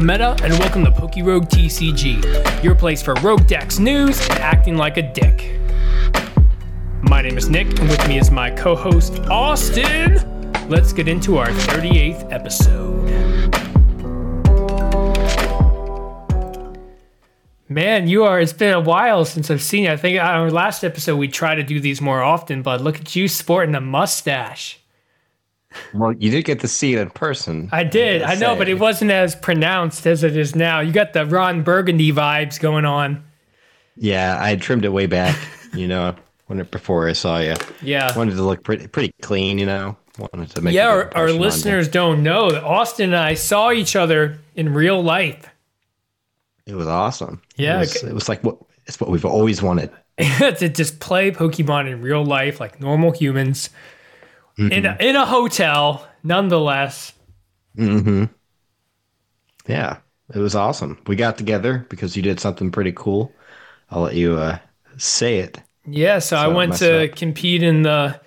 the meta, and welcome to PokeRogue TCG, your place for Rogue Dex news and acting like a dick. My name is Nick, and with me is my co host, Austin. Let's get into our 38th episode. Man, you are, it's been a while since I've seen you. I think our last episode we tried to do these more often, but look at you sporting a mustache. Well, you did get to see it in person. I did. I know, but it wasn't as pronounced as it is now. You got the Ron Burgundy vibes going on. Yeah, I trimmed it way back, you know, when it, before I saw you. Yeah. Wanted to look pretty pretty clean, you know. Wanted to make Yeah, our, our impression on you. listeners don't know that Austin and I saw each other in real life. It was awesome. Yeah, It was, it was like what it's what we've always wanted. to just play Pokemon in real life like normal humans in, a, in a hotel, nonetheless. Mm-hmm. Yeah, it was awesome. We got together because you did something pretty cool. I'll let you uh, say it. Yeah, so, I went to up. compete in the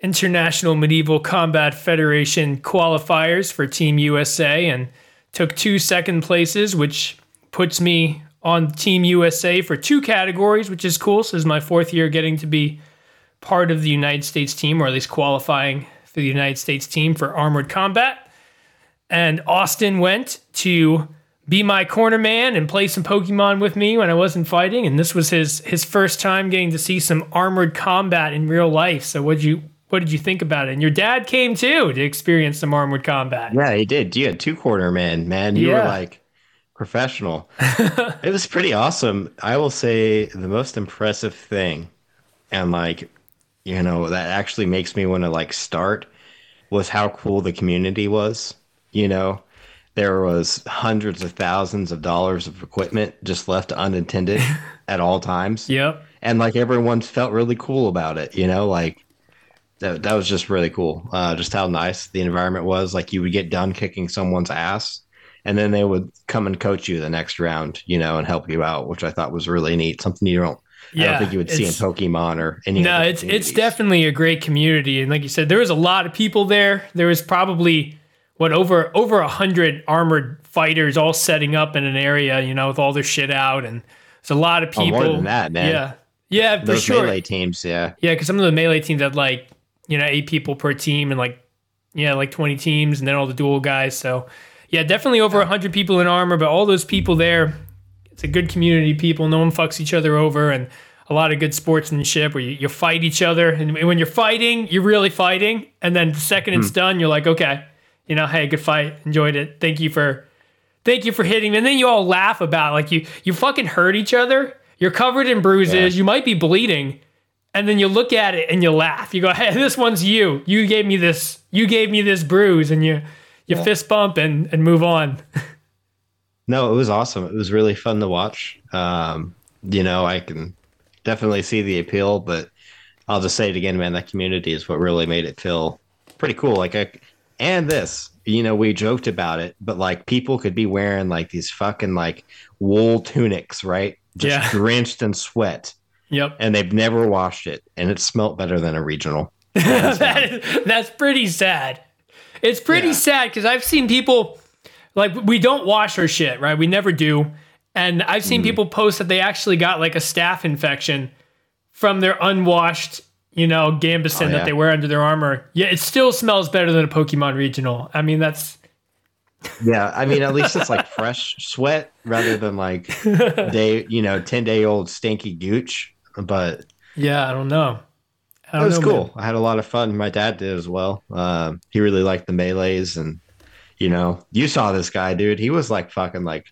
International Medieval Combat Federation qualifiers for Team USA and took two second places, which puts me on Team USA for two categories, which is cool. So this is my fourth year getting to be part of the United States team, or at least qualifying for the United States team for armored combat. And Austin went to be my corner man and play some Pokemon with me when I wasn't fighting. And this was his his first time getting to see some armored combat in real life. So what you what did you think about it? And your dad came too to experience some armored combat. Yeah, he did. You had two corner man, man. You Yeah. were like professional. it was pretty awesome. I will say the most impressive thing, and like, you know, that actually makes me want to like start was how cool the community was. You know, there was hundreds of thousands of dollars of equipment just left unattended at all times. Yep. And like everyone felt really cool about it, you know, like that, that was just really cool. Uh, just how nice the environment was. Like you would get done kicking someone's ass, and then they would come and coach you the next round, you know, and help you out, which I thought was really neat. Something you don't, I don't think you would see in Pokemon or any. No, it's it's definitely a great community, and like you said, there was a lot of people there. There was probably what over over a hundred armored fighters all setting up in an area, you know, with all their shit out, and it's a lot of Oh, people. more than that, man. Yeah, yeah, for Those sure. melee teams, yeah. Yeah, because some of the melee teams had like you know eight people per team, and like yeah, like twenty teams, and then all the dual guys. So yeah, definitely over a hundred people in armor, but all those people there, it's a good community. of People, no one fucks each other over, and a lot of good sportsmanship where you, you fight each other, and when you're fighting, you're really fighting, and then the second it's hmm. done, you're like, okay, you know, hey, good fight, enjoyed it, thank you for. Thank you for hitting me. And then you all laugh about it. like you you fucking hurt each other. You're covered in bruises. Yeah. You might be bleeding and then you look at it and you laugh. You go, "Hey, this one's you. You gave me this. You gave me this bruise," and you you fist bump and and move on. No, it was awesome. It was really fun to watch. Um, you know, I can definitely see the appeal, but I'll just say it again, man. That community is what really made it feel pretty cool. Like, I, and this, you know, we joked about it, but like people could be wearing like these fucking like wool tunics, right? Just Yeah. drenched in sweat, Yep, and they've never washed it, and it smelt better than a regional. that is, that's pretty sad. It's pretty Yeah. sad because I've seen people like we don't wash our shit, right? We never do, and I've seen people post that they actually got like a staph infection from their unwashed. You know, gambeson Oh, that they wear under their armor. Yeah, it still smells better than a Pokemon regional. I mean, that's Yeah, I mean, at least it's like fresh sweat rather than like day, you know, ten day old stinky gooch. But yeah, I don't know. I It don't was know, cool. man. I had a lot of fun. My dad did as well. Um, he really liked the melees, and you know, you saw this guy, dude. He was like fucking like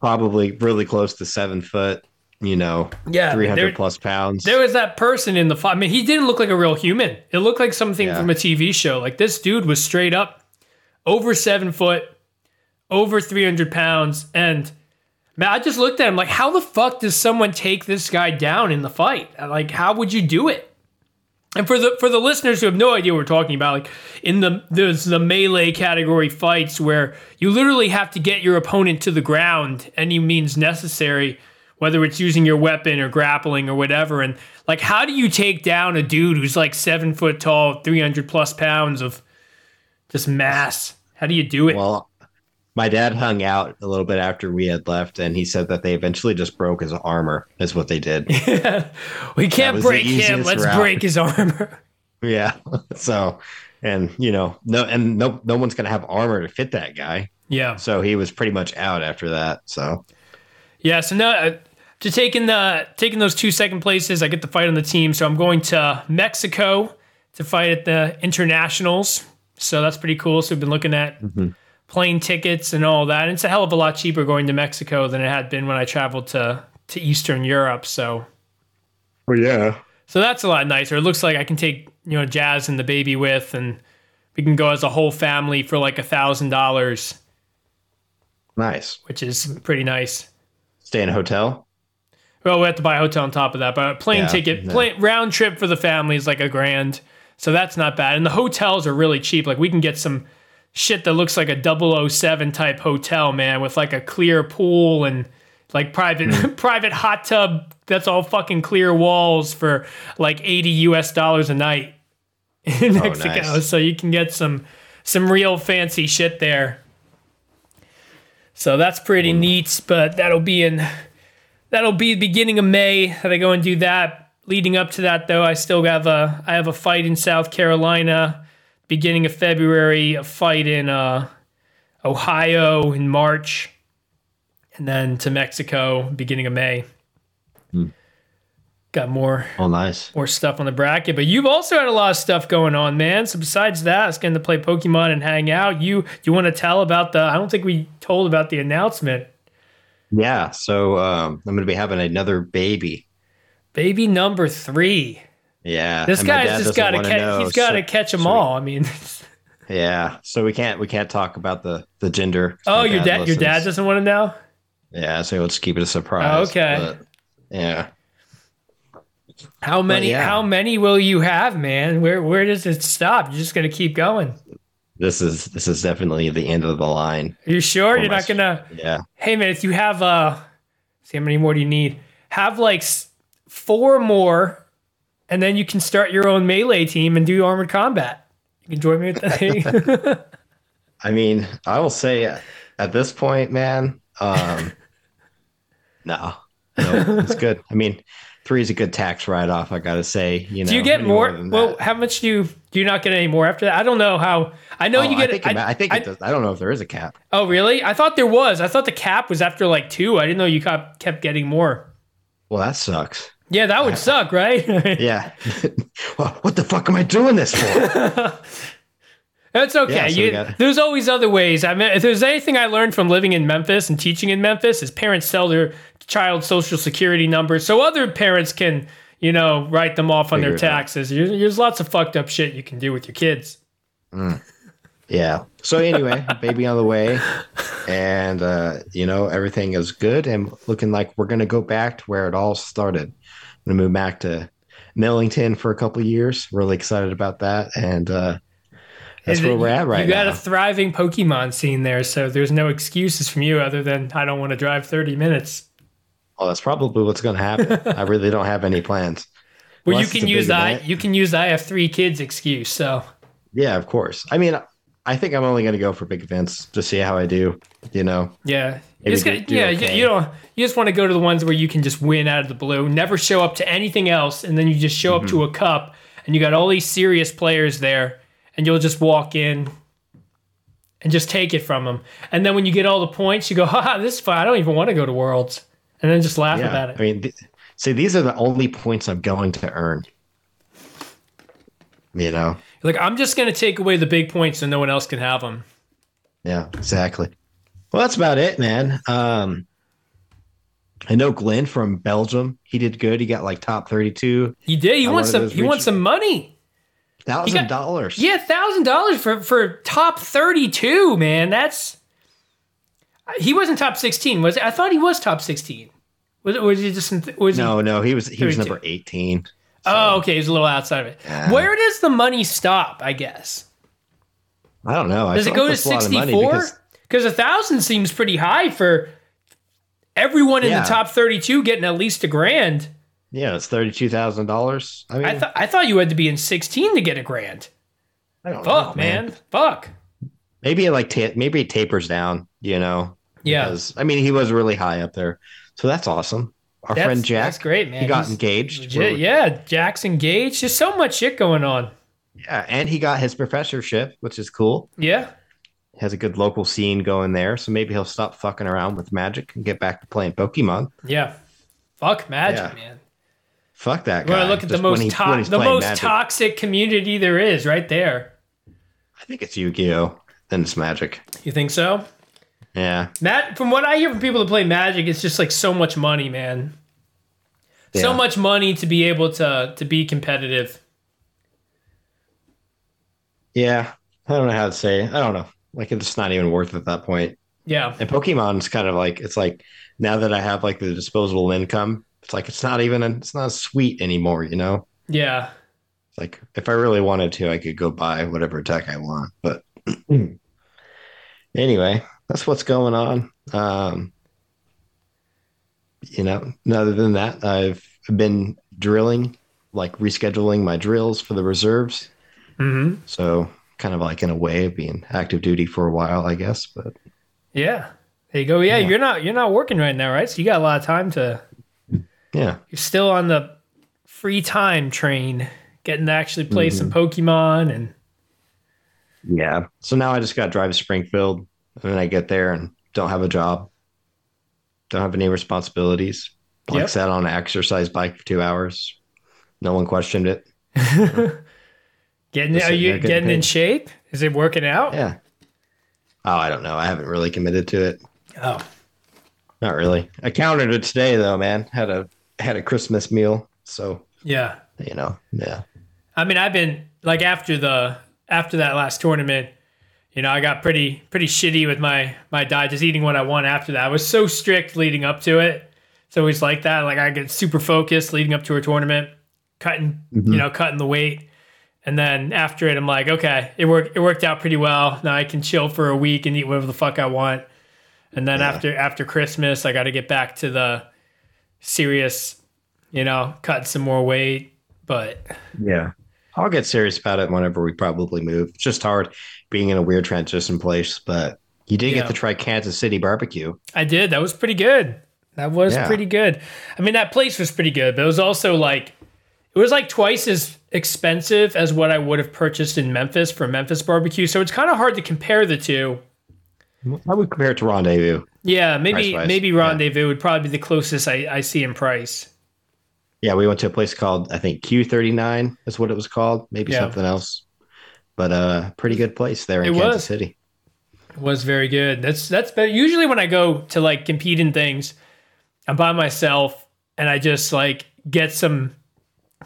probably really close to seven foot. You know, Yeah, three hundred there- plus pounds. There was that person in the fight. I mean, he didn't look like a real human. It looked like something Yeah. from a TV show. Like this dude was straight up over seven foot, over 300 pounds. And man, I just looked at him like, how the fuck does someone take this guy down in the fight? Like, how would you do it? And for the for the listeners who have no idea what we're talking about, like in the there's the melee category fights where you literally have to get your opponent to the ground any means necessary, whether it's using your weapon or grappling or whatever. And like, how do you take down a dude who's like seven foot tall, three hundred plus pounds of just mass? How do you do it? well, my dad hung out a little bit after we had left, and he said that they eventually just broke his armor. Is what they did. we can't break him. Let's route. break his armor. yeah. So, and you know, no, and no, no one's gonna have armor to fit that guy. yeah. So he was pretty much out after that. So Yeah, so now uh, to taking the taking those two second places, I get to fight on the team. So I'm going to Mexico to fight at the internationals. So that's pretty cool. So we've been looking at plane tickets and all that. And it's a hell of a lot cheaper going to Mexico than it had been when I traveled to to Eastern Europe. So Oh yeah. so that's a lot nicer. It looks like I can take you know Jazz and the baby with, and we can go as a whole family for like a thousand dollars, Nice. which is pretty nice. Stay in a hotel. Well, we have to buy a hotel on top of that, but a plane Yeah, ticket, no. plane, round trip for the family is like a grand. So that's not bad. And the hotels are really cheap. Like we can get some shit that looks like a 007 type hotel, man, with like a clear pool and like private Hmm. private hot tub that's all fucking clear walls for like 80 US dollars a night in Mexico. Oh, nice. So you can get some some real fancy shit there. So that's pretty Hmm. neat, but that'll be in that'll be the beginning of May that I go and do that. Leading up to that, though, I still have a I have a fight in South Carolina. Beginning of February, a fight in uh, Ohio in March, and then to Mexico beginning of May. Got more Oh, nice. more stuff on the bracket, but you've also had a lot of stuff going on, man. So besides that, it's getting to play Pokemon and hang out. You you want to tell about the? I don't think we told about the announcement. Yeah. So um, I'm gonna be having another baby. Baby number three. Yeah. This guy's just got to catch. Know, he's got to so- catch them so all. I mean, Yeah. So we can't we can't talk about the the gender. oh, your dad, your dad doesn't want to know. Yeah. So let's keep it a surprise. Okay. but, yeah. How many? yeah. How many will you have, man? Where where does it stop? You're just gonna keep going. This is this is definitely the end of the line. Are you sure you're not gonna? Yeah. Hey, man, if you have uh, see how many more do you need? Have like four more, and then you can start your own melee team and do armored combat. You can join me with that. I mean, I will say at this point, man, um, no, no, it's good. I mean, three is a good tax write off. I gotta say, you know. do you get more? Well, how much do you do you not get any more after that? I don't know how. I know Oh, you get. I think, it, I, think it does. I don't know if there is a cap. Oh, really? I thought there was. I thought the cap was after like two. I didn't know you kept kept getting more. Well, that sucks. Yeah, that would suck, right? Yeah. well, what the fuck am I doing this for? That's okay. Yeah, so you, got- there's always other ways. I mean, if there's anything I learned from living in Memphis and teaching in Memphis, is parents sell their child's social security number so other parents can, you know, write them off on Figure their taxes. There's, there's lots of fucked up shit you can do with your kids. yeah. So anyway, baby on the way, and uh, you know everything is good and looking like we're gonna go back to where it all started. I'm gonna move back to Millington for a couple of years. Really excited about that, and uh, that's where we're at right now. You got now. a thriving Pokemon scene there, so there's no excuses from you other than I don't want to drive 30 minutes. oh, that's probably what's gonna happen. I really don't have any plans. Well, Unless you can use I, event. you can use I have three kids excuse. So Yeah, of course. I mean, I think I'm only gonna go for big events to see how I do. You know. Yeah. You Maybe just do- got- do yeah, you- okay. you don't. You just want to go to the ones where you can just win out of the blue, never show up to anything else, and then you just show up to Mm-hmm. a cup, and you got all these serious players there, and you'll just walk in and just take it from them, and then when you get all the points, you go, "Ha, this is fine. I don't even want to go to Worlds," and then just laugh Yeah. about it. I mean, th- see, these are the only points I'm going to earn. You know. like I'm just gonna take away the big points, so no one else can have them. Yeah, exactly. Well, that's about it, man. Um, I know Glenn from Belgium. He did good. He got like top thirty-two He did. He wants some. He wants some money. thousand dollars. Yeah, thousand dollars for for top thirty two, man. That's he wasn't top sixteen, was it? I thought he was top sixteen. Was it? Was he just? Was No, no, he was he was number eighteen. he? Oh, okay. He's a little outside of it. Yeah. Where does the money stop? I guess. I don't know. I Does it go like to that's a lot of sixty money four? because- a thousand seems pretty high for everyone in Yeah. the top thirty two getting at least a grand. Yeah, it's thirty-two thousand dollars. I mean, I thought I thought you had to be in sixteen to get a grand. I don't Fuck, know, man. Fuck. maybe it like ta- maybe it tapers down. You know, Yeah. because, I mean, he was really high up there, so that's awesome. Our That's- friend Jack, That's great, man. he got He's engaged. legit- yeah, Jack's engaged. There's so much shit going on. yeah, and he got his professorship, which is cool. Yeah. Has a good local scene going there, so maybe he'll stop fucking around with magic and get back to playing Pokemon. Yeah. Fuck magic, Yeah. man. Fuck that guy. gonna look at the most he- to- the most Magic. toxic community there is, right there. I think it's Yu-Gi-Oh. Then it's Magic. You think so? Yeah, Matt, from what I hear from people that play Magic, it's just like so much money, man. So much money to be able to to be competitive. yeah. I don't know how to say. It. I don't know. Like it's not even worth it at that point. Yeah. And Pokemon's kind of like it's like now that I have like the disposable income, it's like it's not even it's not sweet anymore. You know, Yeah. it's like if I really wanted to, I could go buy whatever deck I want. But anyway, that's what's going on. Um, you know, other than that, I've been drilling, like rescheduling my drills for the reserves. Mm-hmm. So kind of like in a way of being active duty for a while, I guess. But Yeah. There you go. Yeah, Yeah. you're not you're not working right now, right? So you got a lot of time to yeah, you're still on the free time train, getting to actually play some Mm-hmm. Pokemon and yeah. So now I just got to drive to Springfield, and then I get there and don't have a job, don't have any responsibilities. Like Yep. sat on an exercise bike for two hours. No one questioned it. getting are you getting getting in shape? Is it working out? Yeah. Oh, I don't know. I haven't really committed to it. Oh. Not really. I counted it today though, man. Had a had a Christmas meal, so Yeah. you know, yeah. I mean, I've been like after the after that last tournament, you know, I got pretty pretty shitty with my my diet, just eating what I want after that. I was so strict leading up to it. It's always like that. Like I get super focused leading up to a tournament, cutting mm-hmm. you know cutting the weight, and then after it, I'm like, okay, it worked it worked out pretty well. Now I can chill for a week and eat whatever the fuck I want. And then Yeah. after after Christmas, I got to get back to the serious, you know, cut some more weight. But Yeah. I'll get serious about it whenever we probably move. It's just hard being in a weird transition place, but you did Yeah. get to try Kansas City barbecue. I did. That was pretty good. That was Yeah. pretty good. I mean, that place was pretty good, but it was also like it was like twice as expensive as what I would have purchased in Memphis for Memphis barbecue. So it's kind of hard to compare the two. I would compare it to Rendezvous. Yeah, maybe maybe yeah. Rendezvous would probably be the closest I, I see in price. Yeah, we went to a place called I think Q39 is what it was called, maybe Yeah. something else. But uh pretty good place there in It Kansas was. City. It was very good. That's that's better. Usually when I go to like compete in things, I'm by myself and I just like get some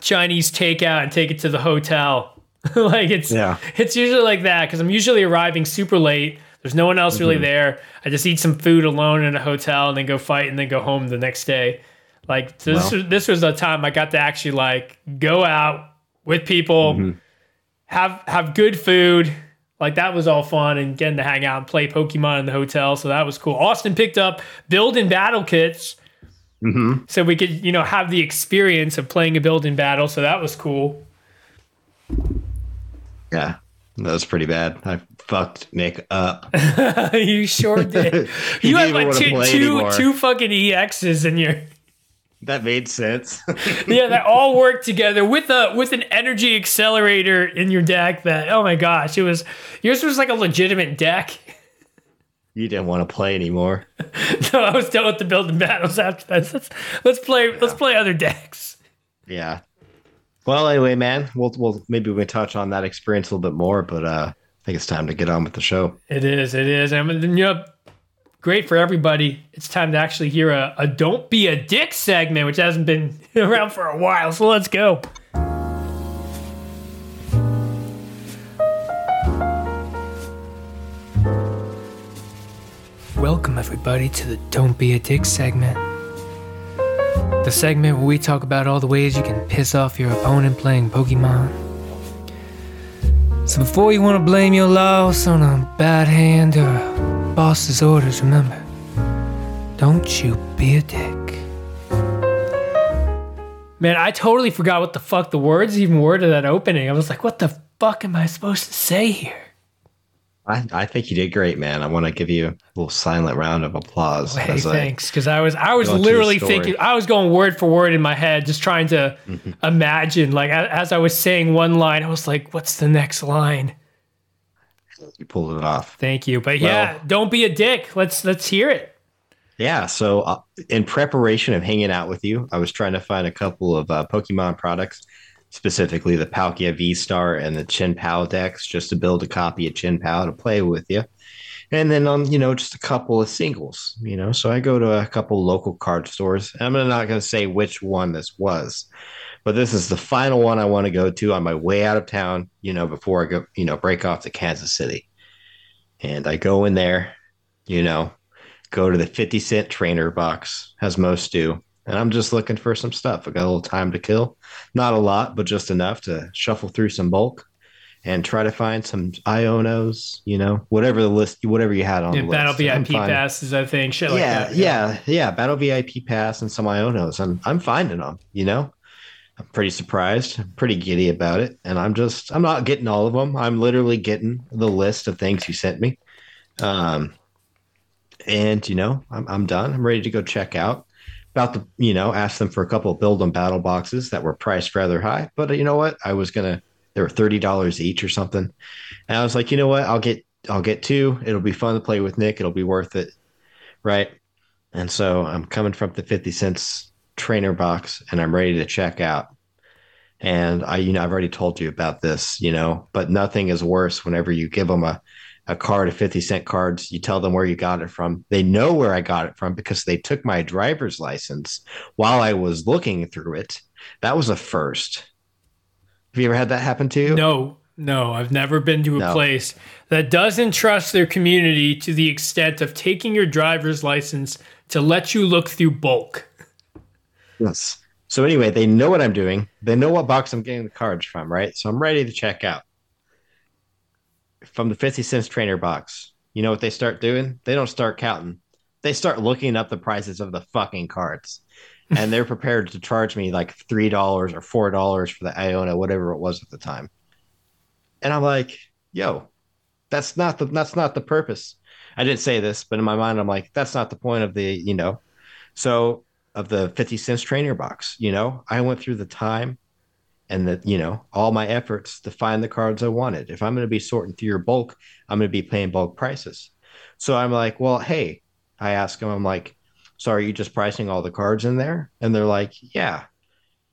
Chinese takeout and take it to the hotel. like it's Yeah. it's usually like that because I'm usually arriving super late. There's no one else Mm-hmm. really there. I just eat some food alone in a hotel and then go fight and then go home the next day. Like so this Well. was this was the time I got to actually like go out with people, Mm-hmm. have have good food. Like that was all fun and getting to hang out and play Pokemon in the hotel. So that was cool. Austin picked up build and battle kits hmm so we could you know have the experience of playing a build and battle. So that was cool. Yeah. That was pretty bad. I fucked Nick up. you sure did. You had like two two two fucking EXs in your That made sense. yeah that all worked together with a with an energy accelerator in your deck. That oh my gosh, it was yours was like a legitimate deck. You didn't want to play anymore. no, I was done with the building battles after that. Let's let's play let's play other decks. Yeah. Well, anyway, man, we'll we'll maybe we touch on that experience a little bit more, but uh, I think it's time to get on with the show. It is, it is. And you know, great for everybody. It's time to actually hear a, a Don't Be a Dick segment, which hasn't been around for a while. So let's go. Welcome, everybody, to the Don't Be a Dick segment. The segment where we talk about all the ways you can piss off your opponent playing Pokemon. So before you want to blame your loss on a bad hand or boss's orders, remember, don't you be a dick. Man, I totally forgot what the fuck the words even were to that opening. I was like, what the fuck am I supposed to say here? I, I think you did great, man. I want to give you a little silent round of applause. Hey, thanks, because I was I was literally thinking I was going word for word in my head, just trying to Mm-hmm. imagine. Like as I was saying one line, I was like, "What's the next line?" you pulled it off. Thank you, but yeah, don't be a dick. Let's let's hear it. Yeah. So, uh, in preparation of hanging out with you, I was trying to find a couple of uh, Pokemon products, specifically the Palkia V Star and the Chien-Pao decks, just to build a copy of Chien-Pao to play with you. And then, on, you know, just a couple of singles, you know. So I go to a couple local card stores. I'm not going to say which one this was, but this is the final one I want to go to on my way out of town, you know, before I go, you know, break off to Kansas City. And I go in there, you know, go to the 50 cent trainer box, as most do. And I'm just looking for some stuff. I got a little time to kill. Not a lot, but just enough to shuffle through some bulk and try to find some Ionos, you know, whatever the list, whatever you had on Yeah, the battle list. VIP passes, I think. Shit like yeah, that. yeah, yeah. Battle VIP pass and some Ionos. I'm I'm finding them, you know. I'm pretty surprised, I'm pretty giddy about it. And I'm just I'm not getting all of them. I'm literally getting the list of things you sent me. Um and you know, I'm I'm done. I'm ready to go check out. About you know, ask them for a couple of build 'em battle boxes that were priced rather high. But uh, you know what? I was gonna they were thirty dollars each or something. And I was like, you know what? I'll get I'll get two. It'll be fun to play with Nick. It'll be worth it. Right. And so I'm coming from the 50 cents trainer box and I'm ready to check out. And I, you know, I've already told you about this, you know, but nothing is worse whenever you give them a, a card of 50 cent cards. You tell them where you got it from. They know where I got it from because they took my driver's license while I was looking through it. That was a first. Have you ever had that happen to you? No, no, I've never been to a No. place that doesn't trust their community to the extent of taking your driver's license to let you look through bulk. Yes. So anyway, they know what I'm doing. They know what box I'm getting the cards from, right? So I'm ready to check out. From the 50 cents trainer box, you know what they start doing? They don't start counting. They start looking up the prices of the fucking cards. And they're prepared to charge me like $3 or $4 for the Iono, whatever it was at the time. And I'm like, yo, that's not the that's not the purpose. I didn't say this, but in my mind, I'm like, that's not the point of the, you know. So of the 50 cents trainer box, you know, I went through the time and that you know, all my efforts to find the cards I wanted. If I'm going to be sorting through your bulk, I'm going to be paying bulk prices. So I'm like, well, hey, I ask them, I'm like, so are you just pricing all the cards in there? And they're like, yeah.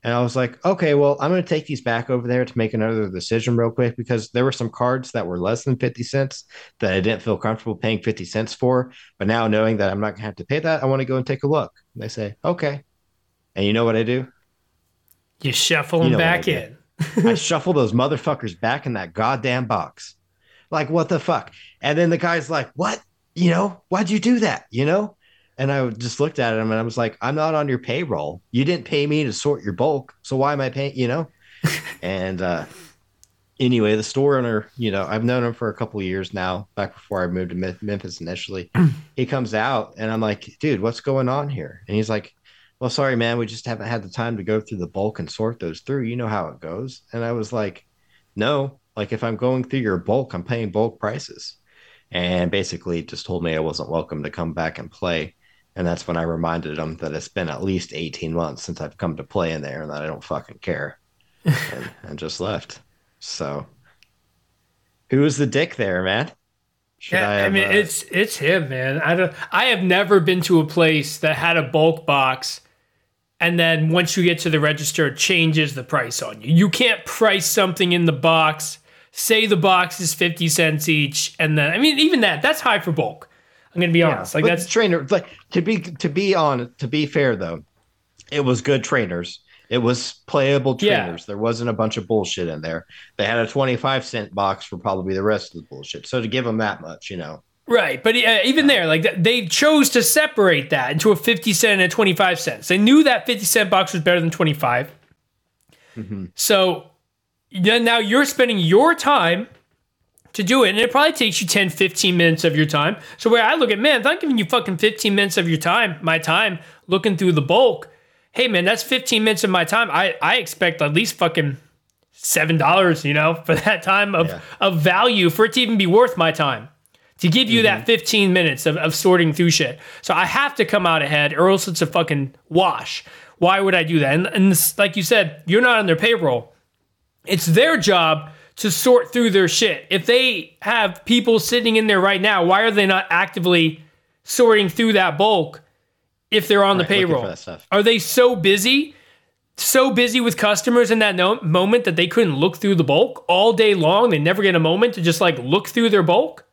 And I was like, okay, well, I'm going to take these back over there to make another decision real quick because there were some cards that were less than 50 cents that I didn't feel comfortable paying 50 cents for. But now knowing that I'm not going to have to pay that, I want to go and take a look. And they say, okay. And you know what I do? You shuffle You them know what I back in. I shuffle those motherfuckers back in that goddamn box. Like, what the fuck? And then the guy's like, what? You know, why'd you do that? You know? And I just looked at him and I was like, I'm not on your payroll. You didn't pay me to sort your bulk. So why am I paying, you know? and uh, anyway, the store owner, you know, I've known him for a couple of years now, back before I moved to Memphis initially. he comes out and I'm like, dude, what's going on here? And he's like, well, sorry, man, we just haven't had the time to go through the bulk and sort those through. You know how it goes. And I was like, no, like if I'm going through your bulk, I'm paying bulk prices. And basically just told me I wasn't welcome to come back and play. And that's when I reminded him that it's been at least 18 months since I've come to play in there and that I don't fucking care. and, and just left. So who was the dick there, man? Should Yeah, I, have, mean uh, it's it's him, man. I don't. I have never been to a place that had a bulk box, and then once you get to the register, it changes the price on you. You can't price something in the box. Say the box is fifty cents each, and then I mean even that that's high for bulk. I'm gonna be honest. Like that's trainer. Like to be to be on to be fair though, it was good trainers. It was playable Yeah. trainers. There wasn't a bunch of bullshit in there. They had a twenty five cent box for probably the rest of the bullshit. So to give them that much, you know, Right, but uh, even there, like they chose to separate that into a fifty cent and a twenty five cents. They knew that fifty cent box was better than twenty So then now you're spending your time to do it, and it probably takes you 10, 15 minutes of your time. So where I look at, man, if I'm giving you fucking fifteen minutes of your time, my time looking through the bulk, hey man, that's fifteen minutes of my time. I I expect at least fucking seven dollars, you know, for that time of Yeah. of value for it to even be worth my time. To give you Mm-hmm. that 15 minutes of, of sorting through shit. So I have to come out ahead or else it's a fucking wash. Why would I do that? And, and this, like you said, you're not on their payroll. It's their job to sort through their shit. If they have people sitting in there right now, why are they not actively sorting through that bulk if they're on Right, the payroll? Are they so busy, so busy with customers in that no- moment that they couldn't look through the bulk all day long? They never get a moment to just like look through their bulk?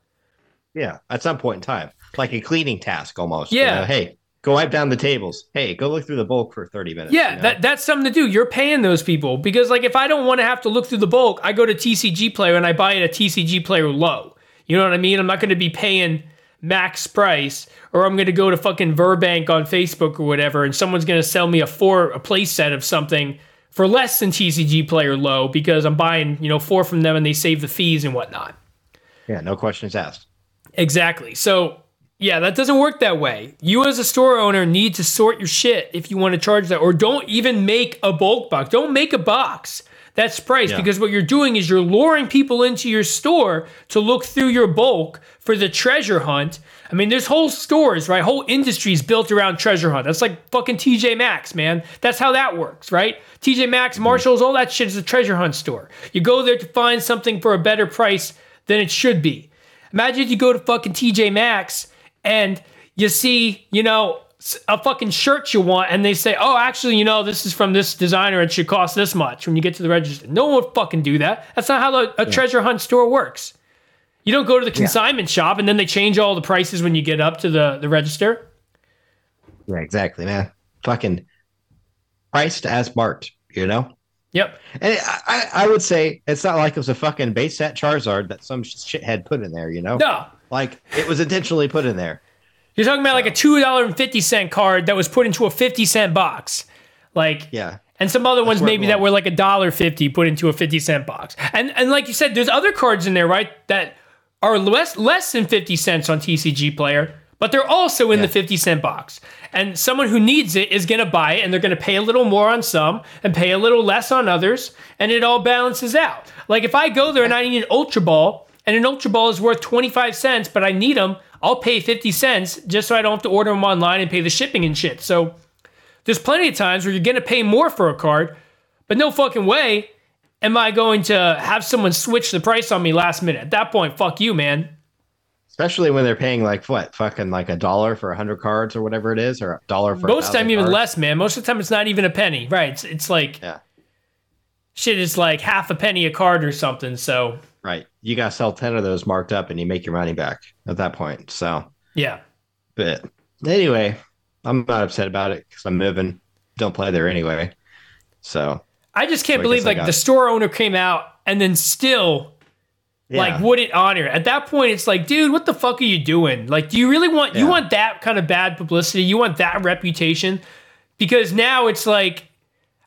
Yeah, at some point in time, like a cleaning task almost. you Yeah. know, hey, go wipe down the tables. Hey, go look through the bulk for thirty minutes. Yeah, you know? that, that's something to do. You're paying those people because, like, if I don't want to have to look through the bulk, I go to TCG Player and I buy it at TCG Player low. You know what I mean? I'm not going to be paying max price, or I'm going to go to fucking Verbank on Facebook or whatever, and someone's going to sell me a four a play set of something for less than TCG Player low because I'm buying you know four from them and they save the fees and whatnot. yeah, no questions asked. Exactly. So, yeah, that doesn't work that way. You, as a store owner, need to sort your shit if you want to charge that, or don't even make a bulk box. Don't make a box that's priced Yeah. because what you're doing is you're luring people into your store to look through your bulk for the treasure hunt. I mean, there's whole stores, right? Whole industries built around treasure hunt. That's like fucking TJ Maxx, man. That's how that works, right? TJ Maxx, mm-hmm. Marshalls, all that shit is a treasure hunt store. You go there to find something for a better price than it should be. Imagine if you go to fucking TJ Maxx and you see, you know, a fucking shirt you want, and they say, "Oh, actually, you know, this is from this designer. It should cost this much." When you get to the register, no one would fucking do that. That's not how a, a treasure hunt store works. You don't go to the consignment shop and then they change all the prices when you get up to the the register. Yeah, exactly, man. Fucking priced as marked. You know. Yep. And I, I would say it's not like it was a fucking base set Charizard that some shithead put in there, you know? No, Like it was intentionally put in there. you're talking about like a two dollar and fifty cent card that was put into a fifty cent box, like Yeah. And some other ones maybe that were like a dollar fifty put into a fifty cent box. And and like you said, there's other cards in there, right? That are less less than fifty cents on TCG Player, but they're also in the fifty cent box. And someone who needs it is gonna buy it, and they're gonna pay a little more on some and pay a little less on others, and it all balances out. Like if I go there and I need an Ultra Ball, and an Ultra Ball is worth twenty five cents, but I need them, I'll pay fifty cents just so I don't have to order them online and pay the shipping and shit. So there's plenty of times where you're going to pay more for a card, but no fucking way am I going to have someone switch the price on me last minute. At that point, fuck you, man. Especially when they're paying like what, fucking like a dollar for a hundred cards or whatever it is, or a dollar for Most time, even cards. less, man. Most of the time, it's not even a penny, right? It's, it's like Yeah. shit is like half a penny a card or something. So Right. You gotta sell ten of those marked up and you make your money back at that point. So yeah, but anyway, I'm not upset about it because I'm moving. Don't play there anyway. So I just can't So I believe like the store owner came out and then still yeah. like wouldn't honor. At that point, it's like, dude, what the fuck are you doing? Like, do you really want you want that kind of bad publicity? You want that reputation? Because now it's like,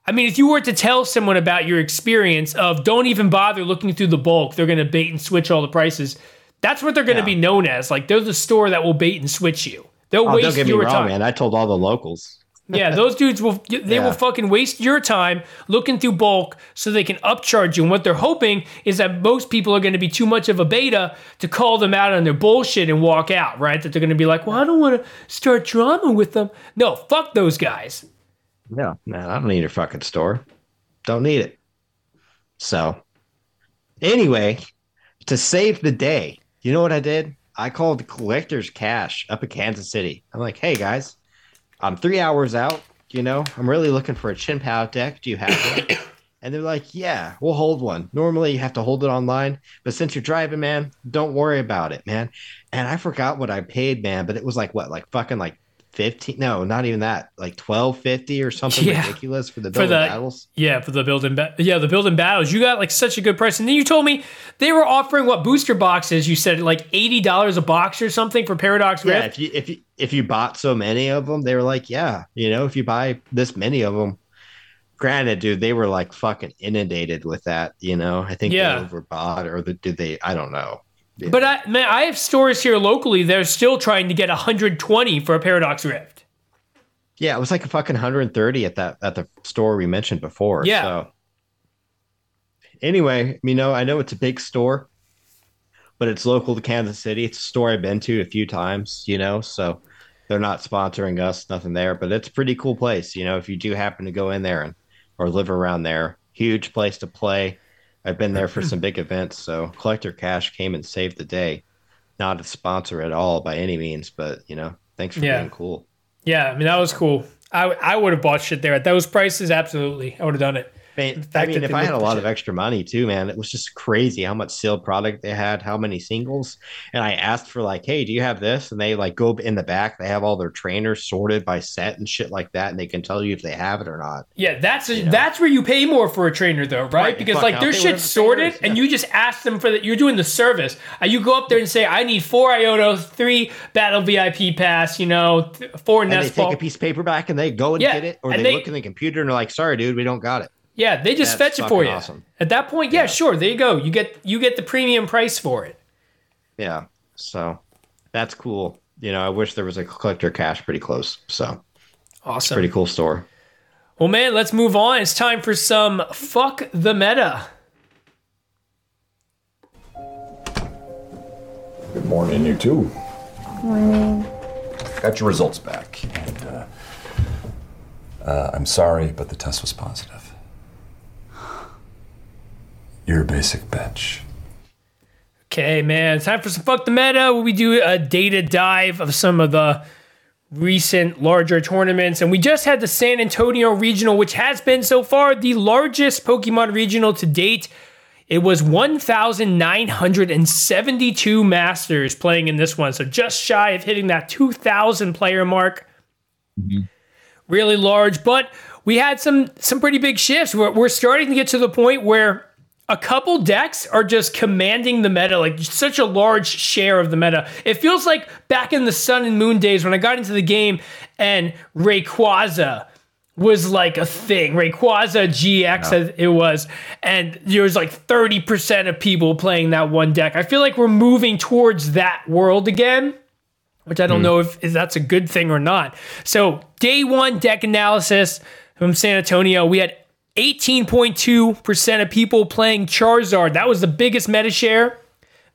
I mean, if you were to tell someone about your experience of don't even bother looking through the bulk, they're gonna bait and switch all the prices. That's what they're gonna Yeah. be known as. Like they're the store that will bait and switch you. They'll Oh, don't waste get me your wrong, time. man. I told all the locals. Yeah, those dudes will they will fucking waste your time looking through bulk so they can upcharge you. And what they're hoping is that most people are going to be too much of a beta to call them out on their bullshit and walk out, right? That they're going to be like, "Well, I don't want to start drama with them." No, fuck those guys. No, man, I don't need your fucking store. Don't need it. So, anyway, to save the day, you know what I did? I called Collectors Cash up in Kansas City. I'm like, hey guys, I'm three hours out. You know, I'm really looking for a Chien-Pao deck. Do you have one? and they're like, yeah, we'll hold one. Normally you have to hold it online, but since you're driving, man, don't worry about it, man. And I forgot what I paid, man, but it was like what, like fucking like 15 no not even that like 1250 or something Yeah. ridiculous for the For building the- battles Yeah, for the building, ba- yeah, the building battles. You got like such a good price, and then you told me they were offering what booster boxes. You said like eighty dollars a box or something for Paradox yeah Rift. if you if you if you bought so many of them they were like yeah you know if you buy this many of them granted dude they were like fucking inundated with that you know i think Yeah. they overbought or the, did they i don't know Yeah. But I, man, I have stores here locally. They're still trying to get 120 for a Paradox Rift. yeah it was like a fucking 130 at that at the store we mentioned before Yeah. so anyway you know i know it's a big store but it's local to Kansas City. It's a store I've been to a few times, you know, so they're not sponsoring us, nothing there, but it's a pretty cool place, you know, if you do happen to go in there and or live around there. Huge place to play. I've been there for some big events, so Collector Cash came and saved the day. Not a sponsor at all by any means, but you know, thanks for Yeah. being cool. Yeah, I mean that was cool. I I would have bought shit there at those prices. Absolutely, I would have done it. Man, fact I mean, if I had a lot of extra money too, man, it was just crazy how much sealed product they had, how many singles. And I asked for like, hey, do you have this? And they like go in the back, they have all their trainers sorted by set and shit like that, and they can tell you if they have it or not. Yeah, that's know. that's where you pay more for a trainer though, right? Right, because fuck, like their pay shit's sorted, trainer is, and you just ask them for that. You're doing the service. Uh, you go up there and say, "I need four Ionos, three Battle VIP Pass, you know, th- four And they Nest take a piece of paper back and they go and Yeah, get it, or and they, they- look in the computer and they're like, sorry, dude, we don't got it. Yeah, they just That's fetch it for you. awesome. At that point, yeah, Yeah. sure, there you go. You get you get the premium price for it. Yeah. So that's cool. You know, I wish there was a collector cash pretty close. So Awesome. pretty cool store. Well, man, let's move on. It's time for some fuck the meta. Good morning, you too. Morning. Got your results back, and uh, uh, I'm sorry, but the test was positive. You're a basic bitch. Okay, man, it's time for some fuck the meta where we do a data dive of some of the recent larger tournaments. And we just had the San Antonio Regional, which has been so far the largest Pokemon regional to date. It was 1,972 masters playing in this one. So just shy of hitting that 2,000 player mark. Mm-hmm. Really large, but we had some some pretty big shifts. We're, we're starting to get to the point where a couple decks are just commanding the meta, like such a large share of the meta. It feels like back in the Sun and Moon days when I got into the game and Rayquaza was like a thing. Rayquaza GX as it was, and there was like 30% of people playing that one deck. I feel like we're moving towards that world again which I don't hmm. know if, if that's a good thing or not. So, day one deck analysis from San Antonio, we had 18.2% of people playing Charizard. That was the biggest meta share,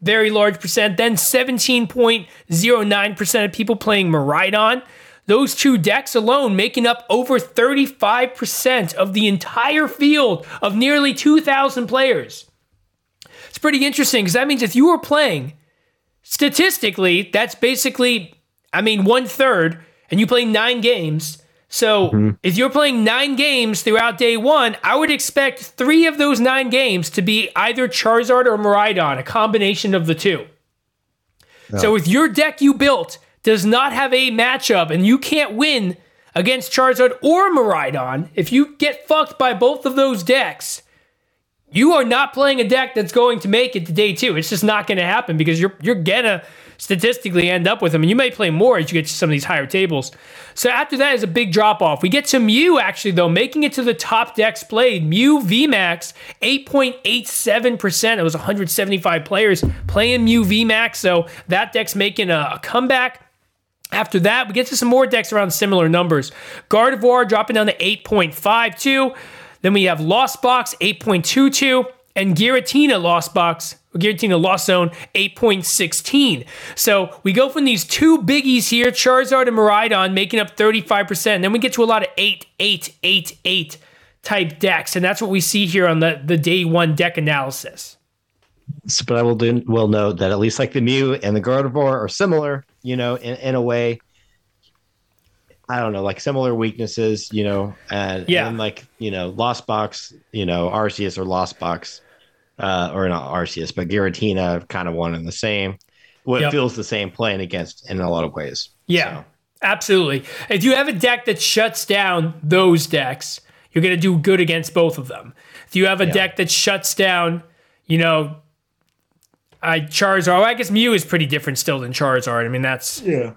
very large percent. Then 17.09% of people playing Miraidon. Those two decks alone making up over 35% of the entire field of nearly 2,000 players. It's pretty interesting because that means if you were playing statistically, that's basically, I mean, one third, and you play nine games. So mm-hmm. if you're playing nine games throughout day one, I would expect three of those nine games to be either Charizard or Miraidon, a combination of the two. So if your deck you built does not have a matchup and you can't win against Charizard or Miraidon, if you get fucked by both of those decks, you are not playing a deck that's going to make it to day two. It's just not going to happen because you're you're gonna statistically end up with them, and you may play more as you get to some of these higher tables. So after that is a big drop off. We get to Mew actually though, making it to the top decks played. Mew VMAX eight point eight seven percent. It was 175 players playing Mew VMAX, so that deck's making a, a comeback. After that, we get to some more decks around similar numbers. Gardevoir dropping down to 8.52. Then we have Lost Box 8.22 and Giratina Lost Box, Giratina loss Zone 8.16. So we go from these two biggies here, Charizard and Miraidon, making up 35%. And then we get to a lot of 8, 8, 8, 8 type decks. And that's what we see here on the, the day one deck analysis. but I will do will note that at least like the Mew and the Gardevoir are similar, you know, in, in a way. I don't know, like similar weaknesses, you know, and Yeah. and like you know, Lost Box, you know, Arceus or Lost Box, uh, or not Arceus, but Giratina, kind of one and the same. What Yep. feels the same playing against in a lot of ways. Yeah, So, absolutely. If you have a deck that shuts down those decks, you're going to do good against both of them. If you have a deck that shuts down, you know, I Charizard. Well, I guess Mew is pretty different still than Charizard. I mean, that's yeah.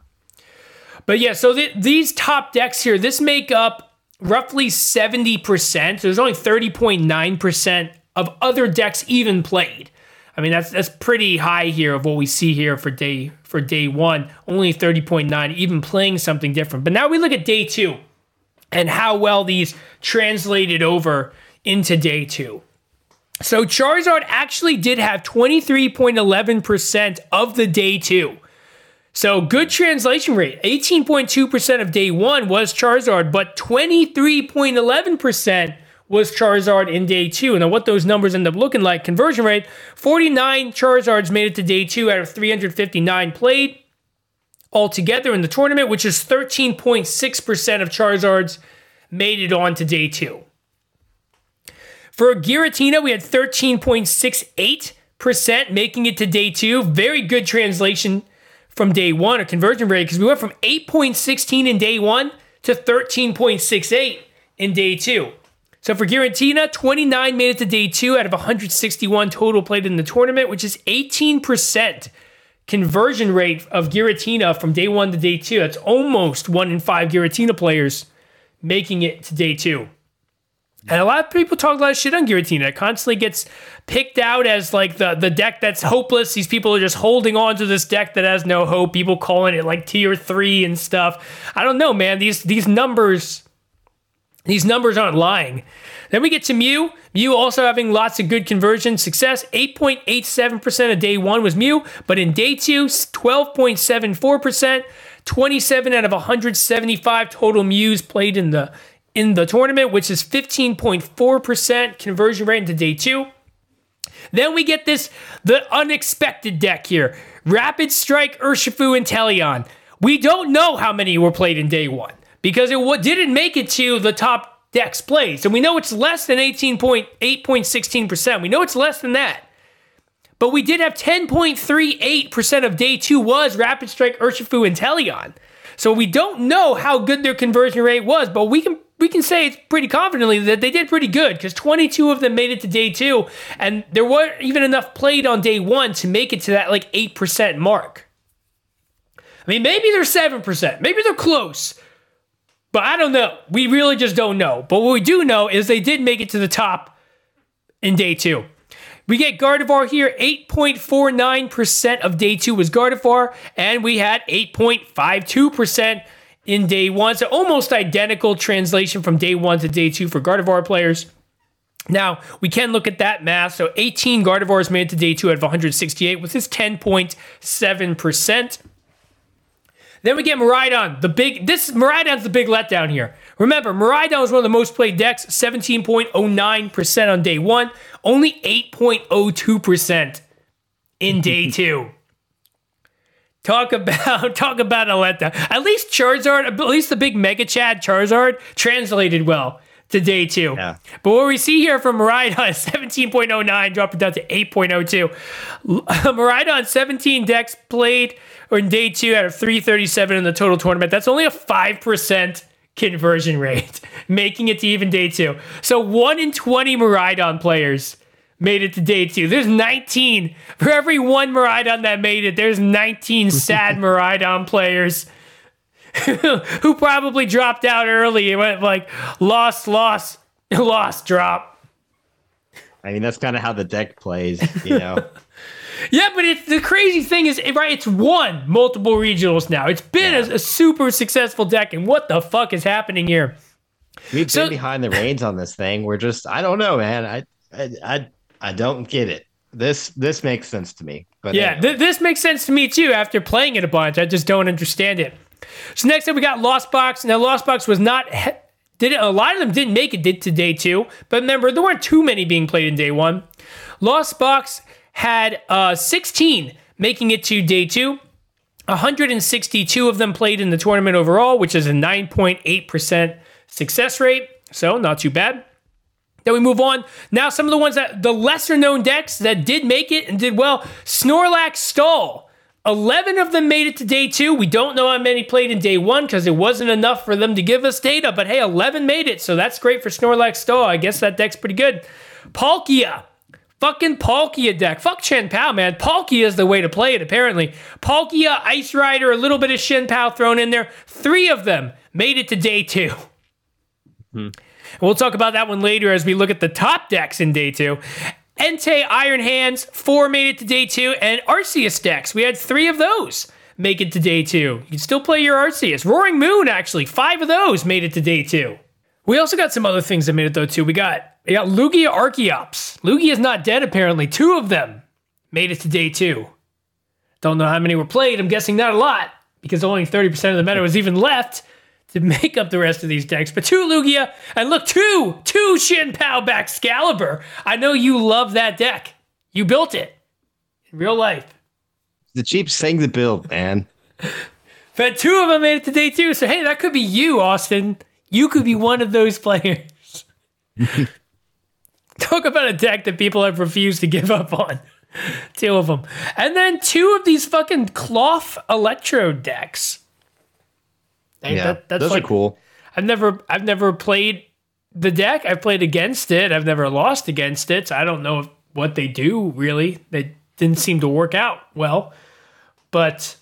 but yeah, so th- these top decks here, this make up roughly 70%. So There's only 30.9% of other decks even played. I mean, that's that's pretty high here of what we see here for day for day 1. Only 30.9 even playing something different. But now we look at day 2 and how well these translated over into day 2. So Charizard actually did have 23.11% of the day two. So good translation rate. 18.2% of day one was Charizard, but 23.11% was Charizard in day two. And what those numbers end up looking like conversion rate 49 Charizards made it to day two out of 359 played altogether in the tournament, which is 13.6% of Charizards made it on to day two. For Giratina, we had 13.68% making it to day two. Very good translation from day one, a conversion rate, because we went from 8.16 in day one to 13.68 in day two. So for Giratina, 29 made it to day two out of 161 total played in the tournament, which is 18% conversion rate of Giratina from day one to day two. That's almost one in five Giratina players making it to day two. And a lot of people talk a lot of shit on Giratina. It constantly gets picked out as like the, the deck that's hopeless. These people are just holding on to this deck that has no hope. People calling it like tier three and stuff. I don't know, man. These these numbers these numbers aren't lying. Then we get to Mew. Mew also having lots of good conversion success. 8.87% of day one was Mew, but in day two, 12.74%. 27 out of 175 total Mews played in the in the tournament, which is 15.4% conversion rate into day two. Then we get this the unexpected deck here: Rapid Strike, Urshifu, and Teleon. We don't know how many were played in day one because it didn't make it to the top decks played. And we know it's less than 18.8.16%. We know it's less than that. But we did have 10.38% of day two was Rapid Strike, Urshifu, and Teleon. So we don't know how good their conversion rate was, but we can we can say it's pretty confidently that they did pretty good because 22 of them made it to day two, and there weren't even enough played on day one to make it to that like 8% mark. I mean, maybe they're 7%, maybe they're close, but I don't know. We really just don't know. But what we do know is they did make it to the top in day two. We get Gardevoir here. 8.49% of day two was Gardevoir, and we had 8.52% in day one. So almost identical translation from day one to day two for Gardevoir players. Now, we can look at that math. So 18 Gardevoirs made it to day two out of 168, with his 10.7%. Then we get Miraidon, the big. This Miraidon's the big letdown here. Remember, Miraidon was one of the most played decks, 17.09% on day one, only 8.02% in day two. Talk about talk about a letdown. At least Charizard, at least the big Mega Chad Charizard translated well to day two. Yeah. But what we see here from is 17.09, dropping down to 8.02. Miraidon 17 decks played or in day two out of 337 in the total tournament. That's only a 5% conversion rate, making it to even day two. So one in 20 Miraidon players made it to day two. There's 19. For every one Miraidon that made it, there's 19 sad Miraidon players who probably dropped out early. It went like lost, lost, lost, drop. I mean, that's kind of how the deck plays, you know. Yeah, but it's the crazy thing is, right? It's won multiple regionals now. It's been yeah. a, a, super successful deck, and what the fuck is happening here? We've so, been behind the reins on this thing. We're just, I don't know, man. I, I, I, I don't get it. This, this makes sense to me. But yeah, anyway. th- this makes sense to me too. After playing it a bunch, I just don't understand it. So next up, we got Lost Box. Now, Lost Box was not. Did it, a lot of them didn't make it to day two, but remember there weren't too many being played in day one. Lost Box had uh, 16 making it to day two. 162 of them played in the tournament overall, which is a 9.8% success rate. So, not too bad. Then we move on. Now, some of the ones that the lesser known decks that did make it and did well Snorlax Stall. 11 of them made it to day two. We don't know how many played in day one because it wasn't enough for them to give us data, but hey, 11 made it. So that's great for Snorlax Stall. I guess that deck's pretty good. Palkia. Fucking Palkia deck. Fuck Chien-Pao, man. Palkia is the way to play it, apparently. Palkia, Irida, a little bit of Chien-Pao thrown in there. Three of them made it to day two. Hmm. We'll talk about that one later as we look at the top decks in day two. Entei Iron Hands, four made it to day two, and Arceus decks. We had three of those make it to day two. You can still play your Arceus. Roaring Moon, actually, five of those made it to day two. We also got some other things that made it though too. We got you got Lugia Archeops. Lugia is not dead apparently. Two of them made it to day two. Don't know how many were played. I'm guessing not a lot because only 30% of the meta was even left to make up the rest of these decks. But two Lugia and look, two, two Chien-Pao Baxcalibur. I know you love that deck. You built it in real life. The cheap sang the build, man. But two of them made it to day two. So, hey, that could be you, Austin. You could be one of those players. Talk about a deck that people have refused to give up on. two of them. And then two of these fucking cloth electro decks. Yeah, that- that's those like- are cool. I've never I've never played the deck. I've played against it. I've never lost against it. So I don't know what they do really. They didn't seem to work out well. But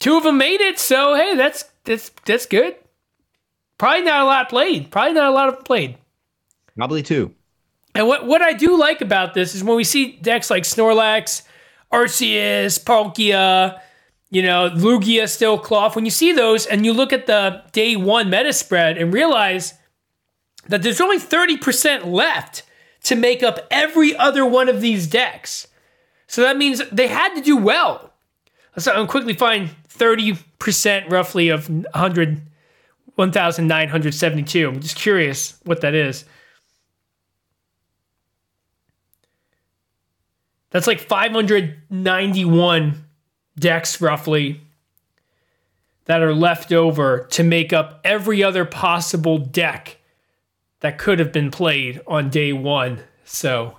two of them made it, so hey, that's that's that's good. Probably not a lot played. Probably not a lot of them played. Probably two. And what, what I do like about this is when we see decks like Snorlax, Arceus, Palkia, you know, Lugia, still Cloth, when you see those and you look at the day one meta spread and realize that there's only 30% left to make up every other one of these decks. So that means they had to do well. Let's um, quickly find 30% roughly of 100, 1,972. I'm just curious what that is. That's like 591 decks roughly that are left over to make up every other possible deck that could have been played on day one. So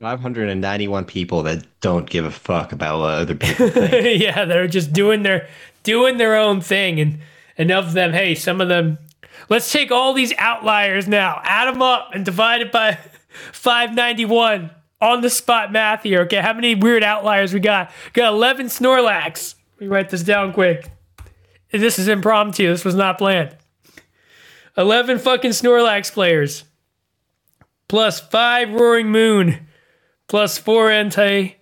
591 people that don't give a fuck about what other people think. yeah, they're just doing their doing their own thing, and and of them, hey, some of them. Let's take all these outliers now, add them up, and divide it by 591 on the spot math here. Okay, how many weird outliers we got? Got 11 Snorlax. Me write this down quick. This is impromptu. This was not planned. 11 fucking Snorlax players. Plus 5 Roaring Moon. Plus 4 Entei.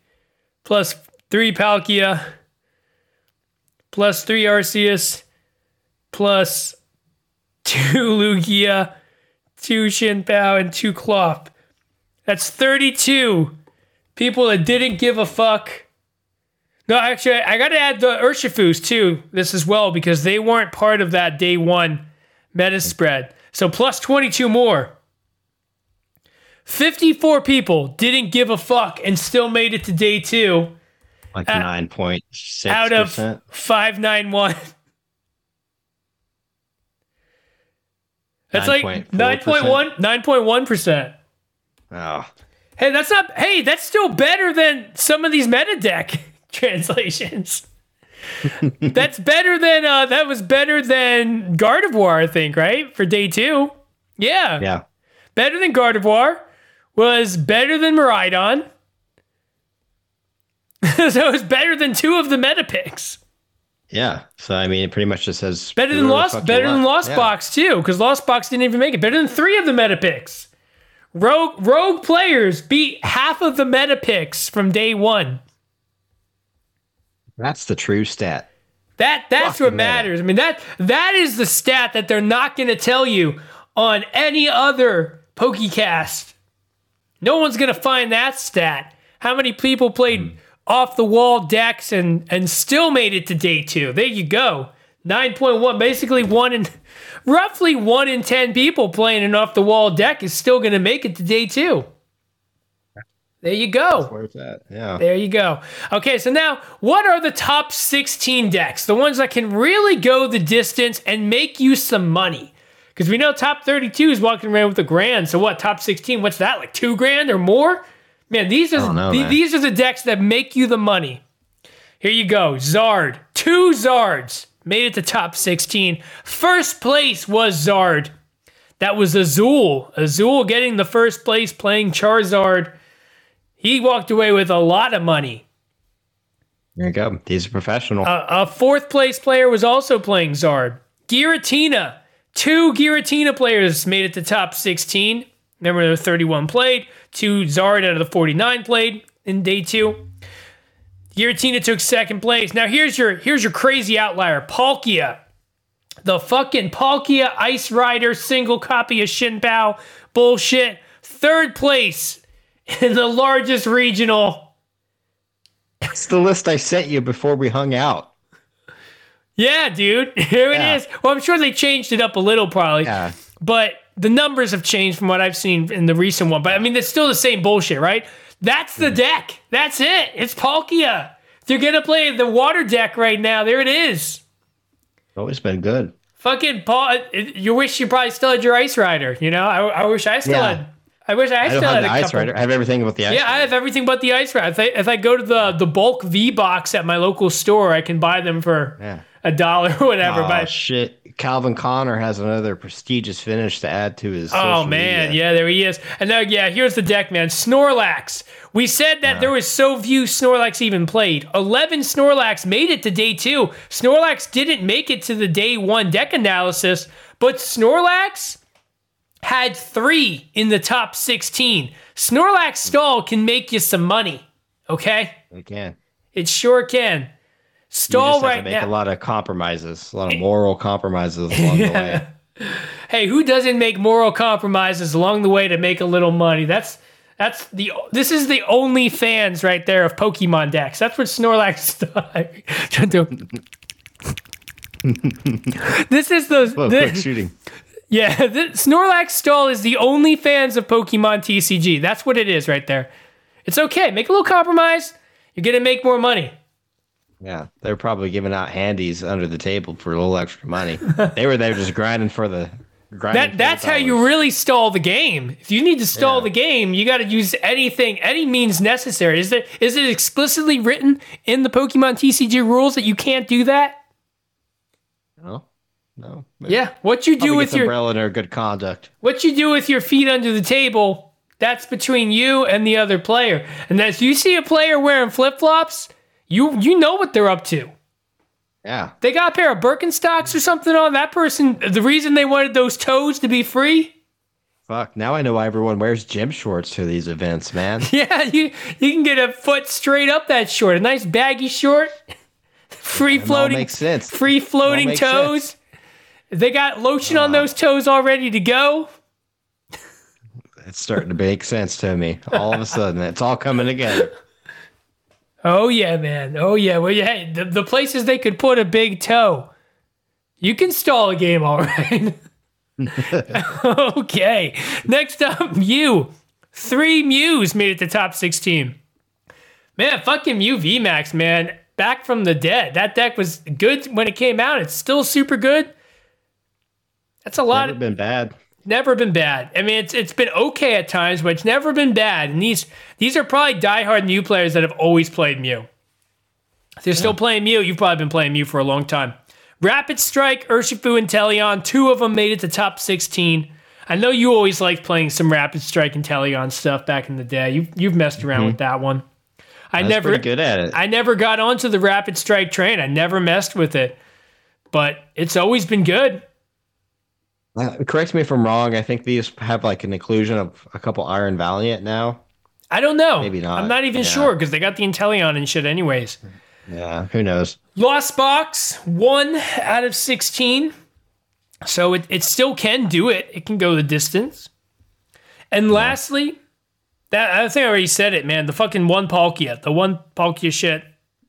Plus 3 Palkia. Plus 3 Arceus. Plus 2 Lugia. 2 Shin and 2 Cloth. That's 32 people that didn't give a fuck. No, actually, I got to add the Urshifus too, this as well, because they weren't part of that day one meta spread. So plus 22 more. 54 people didn't give a fuck and still made it to day two Like uh, 9.6%. out of 591. That's like 9.4%. 9.1 9.1%. Oh, Hey, that's not. Hey, that's still better than some of these meta deck translations. that's better than. Uh, that was better than Gardevoir, I think, right for day two. Yeah, yeah. better than Gardevoir. Was better than Miraidon. so it was better than two of the meta picks. Yeah. So, I mean, it pretty much just says. Better than Lost. Better than. Lost Yeah. Box too, because Lost Box didn't even make it. Better than three of the meta picks. Rogue Rogue players beat half of the meta picks from day one. That's the true stat. That that's Fucking what meta. matters. I mean that that is the stat that they're not going to tell you on any other PokeCast. No one's going to find that stat. How many people played Hmm. off the wall decks and and still made it to day 2? There you go. 9.1 basically one in roughly 1 in 10 people playing an off the wall deck is still going to make it to day 2. There you go. Where's that? Yeah. There you go. Okay, so now what are the top 16 decks? The ones that can really go the distance and make you some money. Because we know top 32 is walking around with a grand. So what, top 16, what's that? Like two grand or more? Man, these are know, man. these are the decks that make you the money. Here you go. Zard. Two Zards made it to top 16. First place was Zard. That was Azul. Azul getting the first place playing Charizard. He walked away with a lot of money. There you go. He's a professional. A, a fourth place player was also playing Zard. Giratina. Two Giratina players made it to top 16. Remember, there were 31 played. Two Zard out of the 49 played in day two. Giratina took second place. Now here's your here's your crazy outlier, Palkia. The fucking Palkia Irida single copy of Chien-Pao Bullshit. Third place in the largest regional. It's the list I sent you before we hung out. Yeah, dude. Here Yeah. it is. Well, I'm sure they changed it up a little probably. Yeah. But the numbers have changed from what I've seen in the recent one. But I mean, it's still the same bullshit, right? That's the hmm. deck. That's it. It's Palkia. They're going to play the water deck right now. There it is. Always been good. Fucking Paul, you wish you probably still had your Irida. You know, I, I wish I still Yeah. had. I wish I, I still had the a Ice couple. Rider. I have everything but the Ice Yeah, I have everything but the Irida. If I, if I go to the the bulk V box at my local store, I can buy them for Yeah. a dollar or whatever. Oh, but shit. Calvin Connor has another prestigious finish to add to his. Oh man, media. yeah, there he is. And now, yeah, here's the deck, man. Snorlax. We said that there was so few Snorlax even played. Eleven Snorlax made it to day two. Snorlax didn't make it to the day one deck analysis, but Snorlax had three in the top sixteen. Snorlax stall can make you some money. Okay, it can. it sure can. You Stall just have right to make now. a lot of compromises, a lot of moral compromises along the way. hey, who doesn't make moral compromises along the way to make a little money? That's that's the this is the only fans right there of Pokemon decks. That's what Snorlax this is the, Whoa, quick shooting. yeah Snorlax stall is the only fans of Pokemon TCG. That's what it is right there. It's okay. Make a little compromise. You're gonna make more money. Yeah, they're probably giving out handies under the table for a little extra money. they were there just grinding for the grinding. That that's how you really stall the game. If you need to stall Yeah. the game, you got to use anything, any means necessary. Is it is it explicitly written in the Pokemon TCG rules that you can't do that? No, no. Yeah. What you do Probably with your umbrella under good conduct. what you do with your feet under the table, that's between you and the other player. And as you see a player wearing flip flops, you you know what they're up to. Yeah, They got a pair of Birkenstocks or something on that person. The reason they wanted those toes to be free. fuck. Now I know why everyone wears gym shorts to these events, man. Yeah, you you can get a foot straight up that short, a nice baggy short, free floating, makes sense. free floating toes. They got lotion on uh-huh. those toes all ready to go. It's starting to make sense to me. All of a sudden, it's all coming together. Oh yeah, man. Oh yeah. Well, yeah. Hey, the, the places they could put a big toe, you can stall a game, all right. okay. Next up, Mew. Three Mews made it to top sixteen. Man, fucking Mew VMAX, man. Back from the dead. That deck was good when it came out. It's still super good. That's a lot. Never been bad. Never been bad. I mean, it's it's been okay at times, but it's never been bad. And these these are probably diehard new players that have always played Mew. If they're still playing Mew, you've probably been playing Mew for a long time. Rapid Strike, Urshifu, and Teleon, two of them made it to top 16. I know you always liked playing some Rapid Strike and Teleon stuff back in the day. You, you've messed around mm-hmm. with that one. I I never good at it. I never got onto the Rapid Strike train. I never messed with it. But it's always been good. Uh, correct me if I'm wrong. I think these have like an inclusion of a couple Iron Valiant now. I don't know. Maybe not. I'm not even Yeah. sure because they got the Inteleon and shit, anyways. Yeah, who knows? Lost Box, one out of 16. So it, it still can do it. It can go the distance. And lastly, that I think I already said it, man. The fucking one Palkia, the one Palkia shit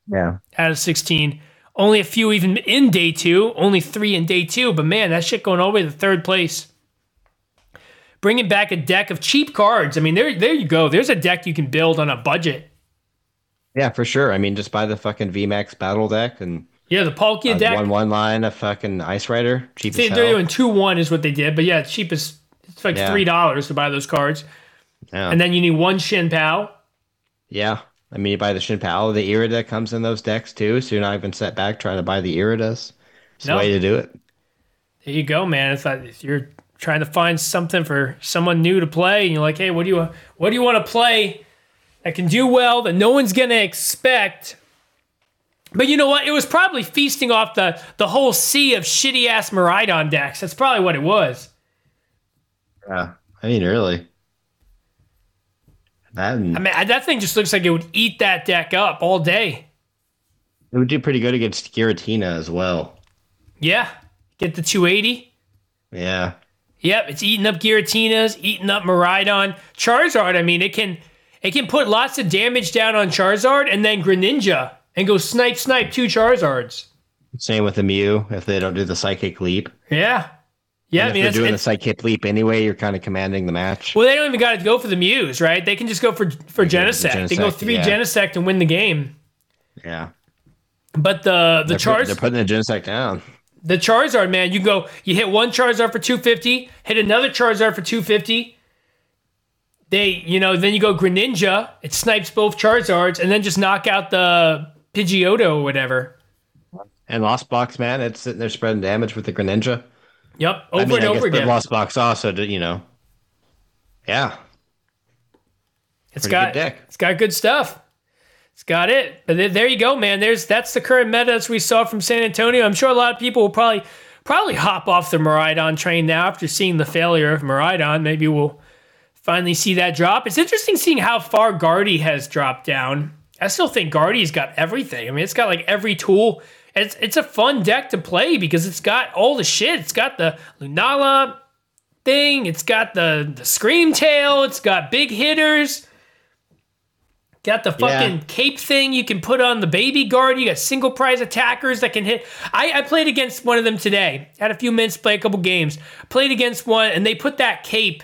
Yeah. out of 16. Only a few even in day two, only three in day two. But man, that shit going all the way to third place. Bringing back a deck of cheap cards. I mean, there, there you go. There's a deck you can build on a budget. Yeah, for sure. I mean, just buy the fucking VMAX battle deck and Yeah, the Palkia uh, deck. one one line a fucking Irida. Cheap as they're doing two one is what they did, but yeah, it's cheapest. It's like Yeah. three dollars to buy those cards, yeah. and then you need one Chien-Pao. yeah. I mean, you buy the Chien-Pao. The Irida comes in those decks too, so you're not even set back trying to buy the Iridas. It's No. the way to do it. There you go, man. It's like if you're trying to find something for someone new to play, and you're like, hey, what do you what do you want to play that can do well that no one's gonna expect? But you know what? It was probably feasting off the the whole sea of shitty ass Miraidon decks. That's probably what it was. Yeah. I mean, really. I mean, that thing just looks like it would eat that deck up all day. it would do pretty good against Giratina as well. Yeah, get the 280. Yeah. Yep, it's eating up Giratinas, eating up Miraidon. Charizard, I mean, it can it can put lots of damage down on Charizard and then Greninja and go snipe snipe two Charizards. Same with the Mew if they don't do the psychic leap. Yeah. Yeah, And I mean, if they're doing the psychic leap anyway, you're kind of commanding the match. well, they don't even got to go for the Mews, right? They can just go for for Genesect. They go three yeah. Genesect and win the game. Yeah, But the the they're, put- they're putting the Genesect down. the Charizard, man, you go, you hit one Charizard for 250, hit another Charizard for 250. They, you know, then you go Greninja, it snipes both Charizards, and then just knock out the Pidgeotto or whatever. And Lost Box, man, it's sitting there spreading damage with the Greninja. Yep, over I mean, and I over again. Lost Box also, you know. Yeah, It's pretty got it's got good stuff. It's got it. But there- there you go, man. There's that's the current meta as we saw from San Antonio. I'm sure a lot of people will probably probably hop off the Miraidon train now after seeing the failure of Miraidon. Maybe we'll finally see that drop. It's interesting seeing how far Guardy has dropped down. I still think Guardy's got everything. I mean, it's got like every tool. It's it's a fun deck to play because it's got all the shit. It's got the Lunala thing. It's got the the Scream Tail. It's got big hitters. Got the fucking Yeah. cape thing you can put on the baby guard. You got single prize attackers that can hit. I, I played against one of them today. Had a few minutes play a couple games. Played against one, and they put that cape.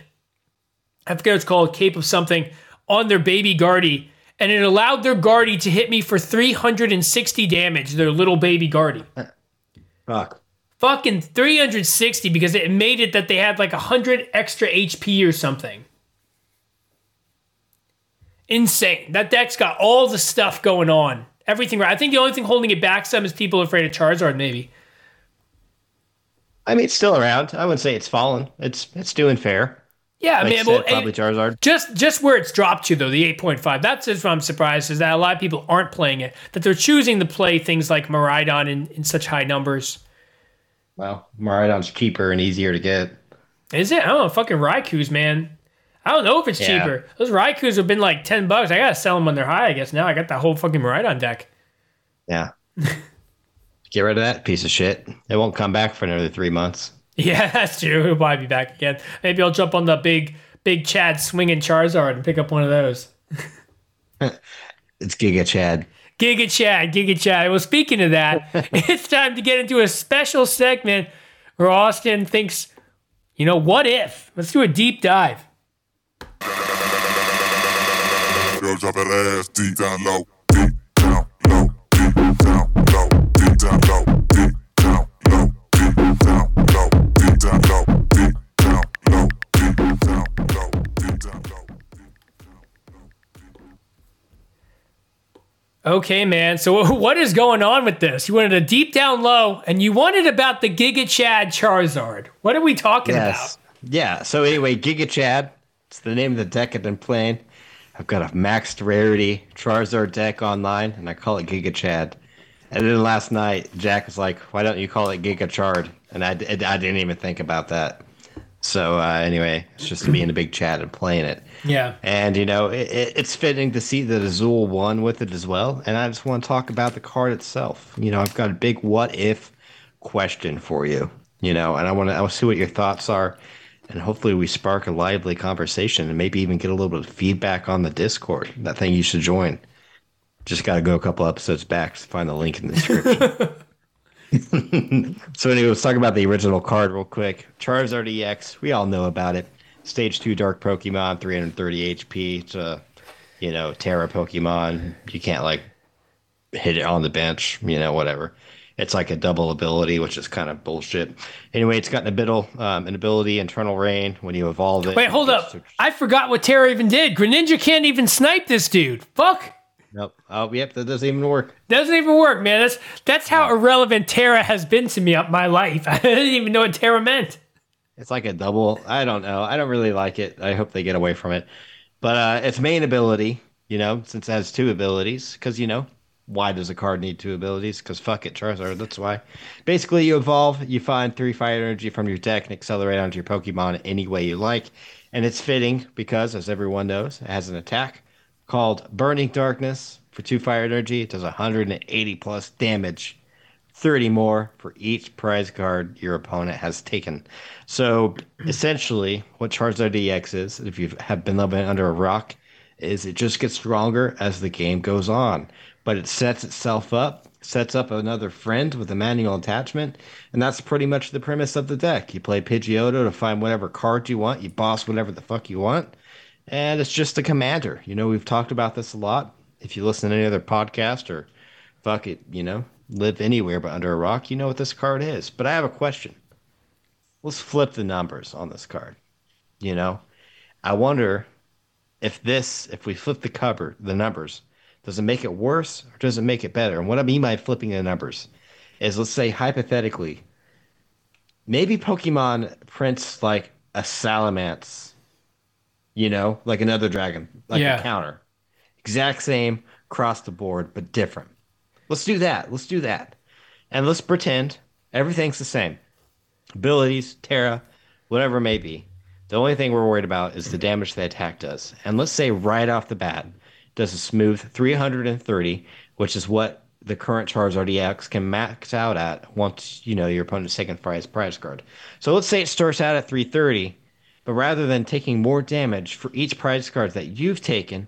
I forget what it's called, cape of something, on their baby guardy, and it allowed their guardy to hit me for 360 damage. Their little baby guardy fuck. fucking 360 because it made it that they had like 100 extra HP or something. Insane. That deck's got all the stuff going on. Everything right. I think the only thing holding it back some is people afraid of Charizard, maybe. I mean, it's still around. I wouldn't say it's fallen. It's it's doing fair. Yeah, I mean, you well, probably Charizard. just just where it's dropped to though, the 8.5. That's just what I'm surprised is that a lot of people aren't playing it. That they're choosing to play things like Miraidon in, in such high numbers. Well, Miraidon's cheaper and easier to get. Is it? I don't know. Fucking Raikous, man. I don't know if it's Yeah. cheaper. Those Raikous have been like 10 bucks. I gotta sell them when they're high, I guess. Now I got that whole fucking Miraidon deck. Yeah. Get rid of that piece of shit. It won't come back for another three months. Yeah, that's true. He'll probably be back again. Maybe I'll jump on the big, big Chad swinging Charizard and pick up one of those. It's Giga Chad. Giga Chad, Giga Chad. Well, speaking of that, it's time to get into a special segment where Austin thinks, you know, what if? Let's do a deep dive. Yo, drop that ass deep down low, Okay, man. So what is going on with this? You wanted a deep down low, and you wanted about the Giga Chad Charizard. What are we talking about? Yes. Yeah. So anyway, Giga Chad. It's the name of the deck I've been playing. I've got a maxed rarity Charizard deck online, and I call it Giga Chad. And then last night, Jack was like, "Why don't you call it Giga Chard?" And I, I didn't even think about that. So uh, anyway, it's just me and a big chat and playing it. Yeah. And you know, it, it, it's fitting to see that Azul won with it as well. And I just want to talk about the card itself. You know, I've got a big what if question for you. You know, and I want to I want to see what your thoughts are, and hopefully we spark a lively conversation and maybe even get a little bit of feedback on the Discord. That thing you should join. Just got to go a couple episodes back to find the link in the description. so anyway, let's talk about the original card real quick. Charizard EX, we all know about it. Stage two Dark Pokemon, 330 HP. It's a, you know, Tera Pokemon. You can't like hit it on the bench, you know, whatever. It's like a double ability, which is kind of bullshit. Anyway, it's got an ability, um, an ability, Infernal Reign. When you evolve it, Wait, hold up. to- I forgot what Tera even did. Greninja can't even snipe this dude. Fuck. Nope. Oh, yep. That doesn't even work. Doesn't even work, man. That's that's how irrelevant Tera has been to me up my life. I didn't even know what Tera meant. It's like a double. I don't know. I don't really like it. I hope they get away from it. But uh, its main ability, you know, since it has two abilities, because you know, why does a card need two abilities? Because fuck it, Charizard. That's why. Basically, you evolve, you find three fire energy from your deck and accelerate onto your Pokemon any way you like, and it's fitting because, as everyone knows, it has an attack called Burning Darkness for two fire energy. It does 180 plus damage 30 more for each prize card your opponent has taken. So essentially, what Charizard EX is, if you have been living under a rock, is it just gets stronger as the game goes on. But it sets itself up, sets up another friend with a manual attachment, and that's pretty much the premise of the deck. You play Pidgeotto to find whatever card you want, you boss whatever the fuck you want, and it's just a commander. You know, we've talked about this a lot. If you listen to any other podcast or fuck it, you know, live anywhere but under a rock, you know what this card is. But I have a question. Let's flip the numbers on this card. You know, I wonder if this, if we flip the cover, the numbers, does it make it worse or does it make it better? And what I mean by flipping the numbers is let's say hypothetically, maybe Pokemon prints like a Salamence, you know, like another dragon, like Yeah. a counter. Exact same across the board, but different. Let's do that. Let's do that. And let's pretend everything's the same. Abilities, Tera, whatever it may be. The only thing we're worried about is the damage the attack does. And let's say right off the bat, does a smooth 330, which is what the current Charizard EX can max out at once you know your opponent's second prize prize card. So let's say it starts out at 330, but rather than taking more damage for each prize card that you've taken,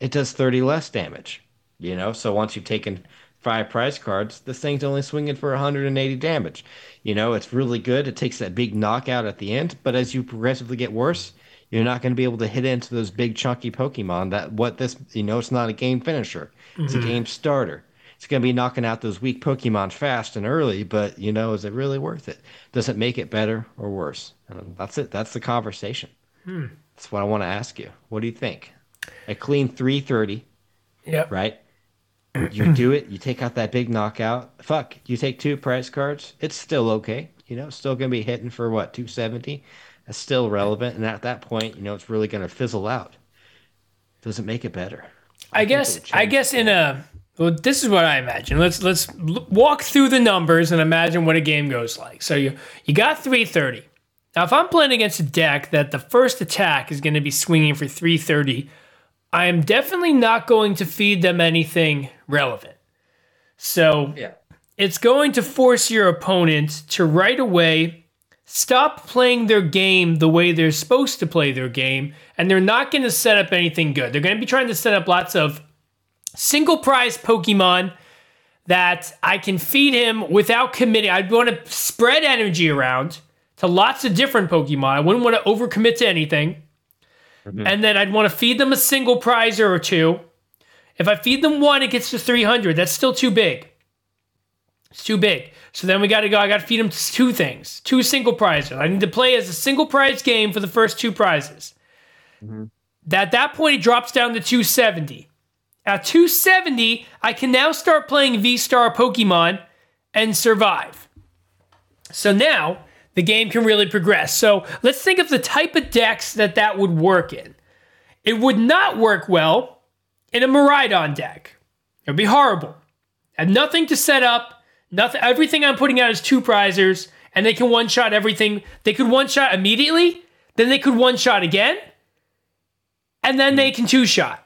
it does 30 less damage. You know, so once you've taken five prize cards, this thing's only swinging for 180 damage. You know, it's really good. It takes that big knockout at the end, but as you progressively get worse, you're not going to be able to hit into those big chunky Pokemon. That what this, you know, it's not a game finisher. It's a mm-hmm. game starter. It's going to be knocking out those weak Pokemon fast and early, but you know, is it really worth it? Does it make it better or worse? And that's it. That's the conversation. Hmm. That's what I want to ask you. What do you think? A clean 330 Yep. right? You do it, you take out that big knockout. Fuck, you take two price cards, it's still okay. You know, still going to be hitting for what, 270? That's still relevant. And at that point, you know, it's really going to fizzle out. Does it make it better? I guess I guess in a well, this is what I imagine. Let's let's l- walk through the numbers and imagine what a game goes like. So you you got 330. Now if I'm playing against a deck that the first attack is going to be swinging for 330, I am definitely not going to feed them anything relevant. So Yeah. it's going to force your opponent to right away stop playing their game the way they're supposed to play their game, and they're not going to set up anything good. They're going to be trying to set up lots of single prize Pokemon that I can feed him without committing. I'd want to spread energy around to lots of different Pokemon. I wouldn't want to overcommit to anything. Mm-hmm. And then I'd want to feed them a single prizer or two. If I feed them one, it gets to 300. That's still too big. It's too big. So then we got to go. I got to feed them two things, two single prizes. I need to play as a single prize game for the first two prizes. Mm-hmm. At that point, it drops down to 270. At 270, I can now start playing V Star Pokemon and survive. So now the game can really progress. So let's think of the type of decks that that would work in. It would not work well in a Miraidon deck. It would be horrible. Have nothing to set up. Nothing. Everything I'm putting out is two prizers, and they can one shot everything. They could one shot immediately, then they could one shot again, and then they can two shot.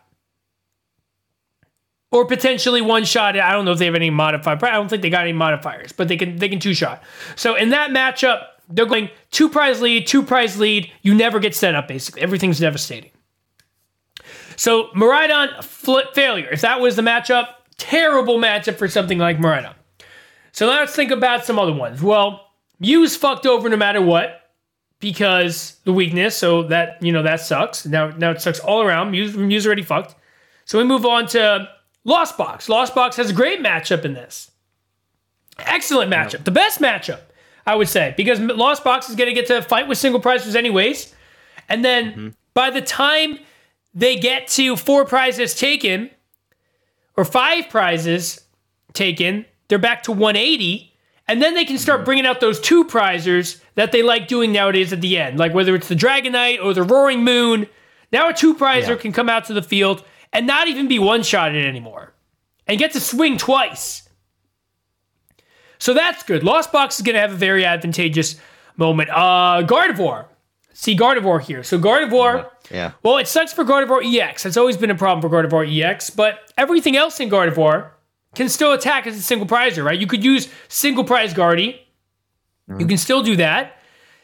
Or potentially one shot. I don't know if they have any modifier. I don't think they got any modifiers, but they can they can two shot. So in that matchup, they're going two prize lead, two prize lead. You never get set up. Basically, everything's devastating. So Miraidon flip failure. If that was the matchup, terrible matchup for something like Miraidon. So let's think about some other ones. Well, Muse fucked over no matter what because the weakness. So that you know that sucks. Now now it sucks all around. Muse Mew's already fucked. So we move on to Lost Box. Lost Box has a great matchup in this. Excellent matchup. The best matchup, I would say, because Lost Box is going to get to fight with single prizes anyways. And then mm-hmm. by the time they get to four prizes taken or five prizes taken, they're back to 180. And then they can start mm-hmm. bringing out those two prizers that they like doing nowadays at the end, like whether it's the Dragonite or the Roaring Moon. Now a two prizer Yeah. can come out to the field and not even be one shotted anymore and get to swing twice. So that's good. Lost Box is going to have a very advantageous moment. Uh, Gardevoir. See Gardevoir here. So Gardevoir. Yeah. Well, it sucks for Gardevoir EX. It's always been a problem for Gardevoir EX, but everything else in Gardevoir can still attack as a single prizer, right? You could use single prize Guardy. You can still do that.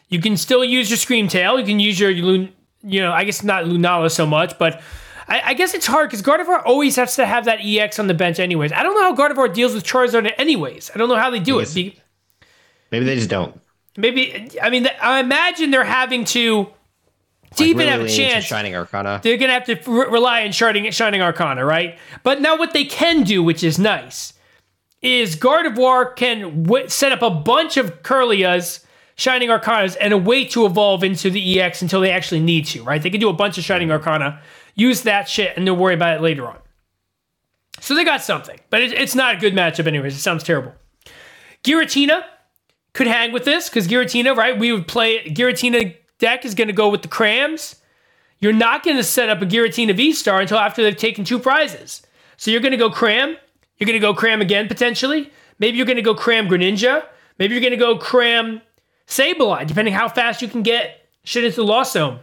You can still use your Scream Tail. You can use your, you know, I guess not Lunala so much, but I, I guess it's hard because Gardevoir always has to have that EX on the bench, anyways. I don't know how Gardevoir deals with Charizard, anyways. I don't know how they do it. Be- Maybe they just don't. Maybe I mean I imagine they're having to to even Really have a chance. Shining Arcana. They're gonna have to re- rely on shining, shining Arcana, right? But now what they can do, which is nice, is Gardevoir can w- set up a bunch of Kirlias, Shining Arcanas, and a way to evolve into the EX until they actually need to, right? They can do a bunch of Shining Arcana, use that shit, and they'll worry about it later on. So they got something, but it, it's not a good matchup, anyways. It sounds terrible. Giratina could hang with this because Giratina, right? We would play Giratina deck is going to go with the Crams. You're not going to set up a Giratina V Star until after they've taken two prizes. So you're going to go Cram. You're going to go Cram again potentially. Maybe you're going to go Cram Greninja. Maybe you're going to go Cram Sableye, depending how fast you can get shit into the Lost Zone.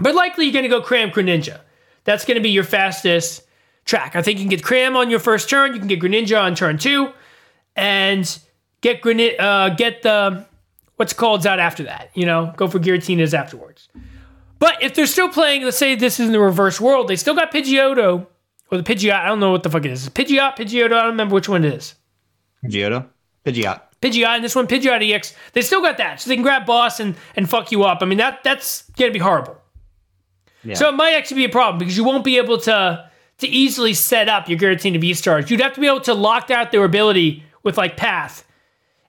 But likely you're going to go Cram Greninja. That's going to be your fastest track. I think you can get Cram on your first turn. You can get Greninja on turn two, and get Grenin- uh, get the what's called out after that. You know, go for Giratinas afterwards. But if they're still playing, let's say this is in the reverse world, they still got Pidgeotto or the Pidgeot. I don't know what the fuck it is. Pidgeot, Pidgeotto. I don't remember which one it is. Pidgeotto? Pidgeot. Pidgeot and this one Pidgeot EX. They still got that, so they can grab boss and and fuck you up. I mean that that's gonna be horrible. Yeah. So it might actually be a problem because you won't be able to to easily set up your Giratina V stars. You'd have to be able to lock out their ability with like Path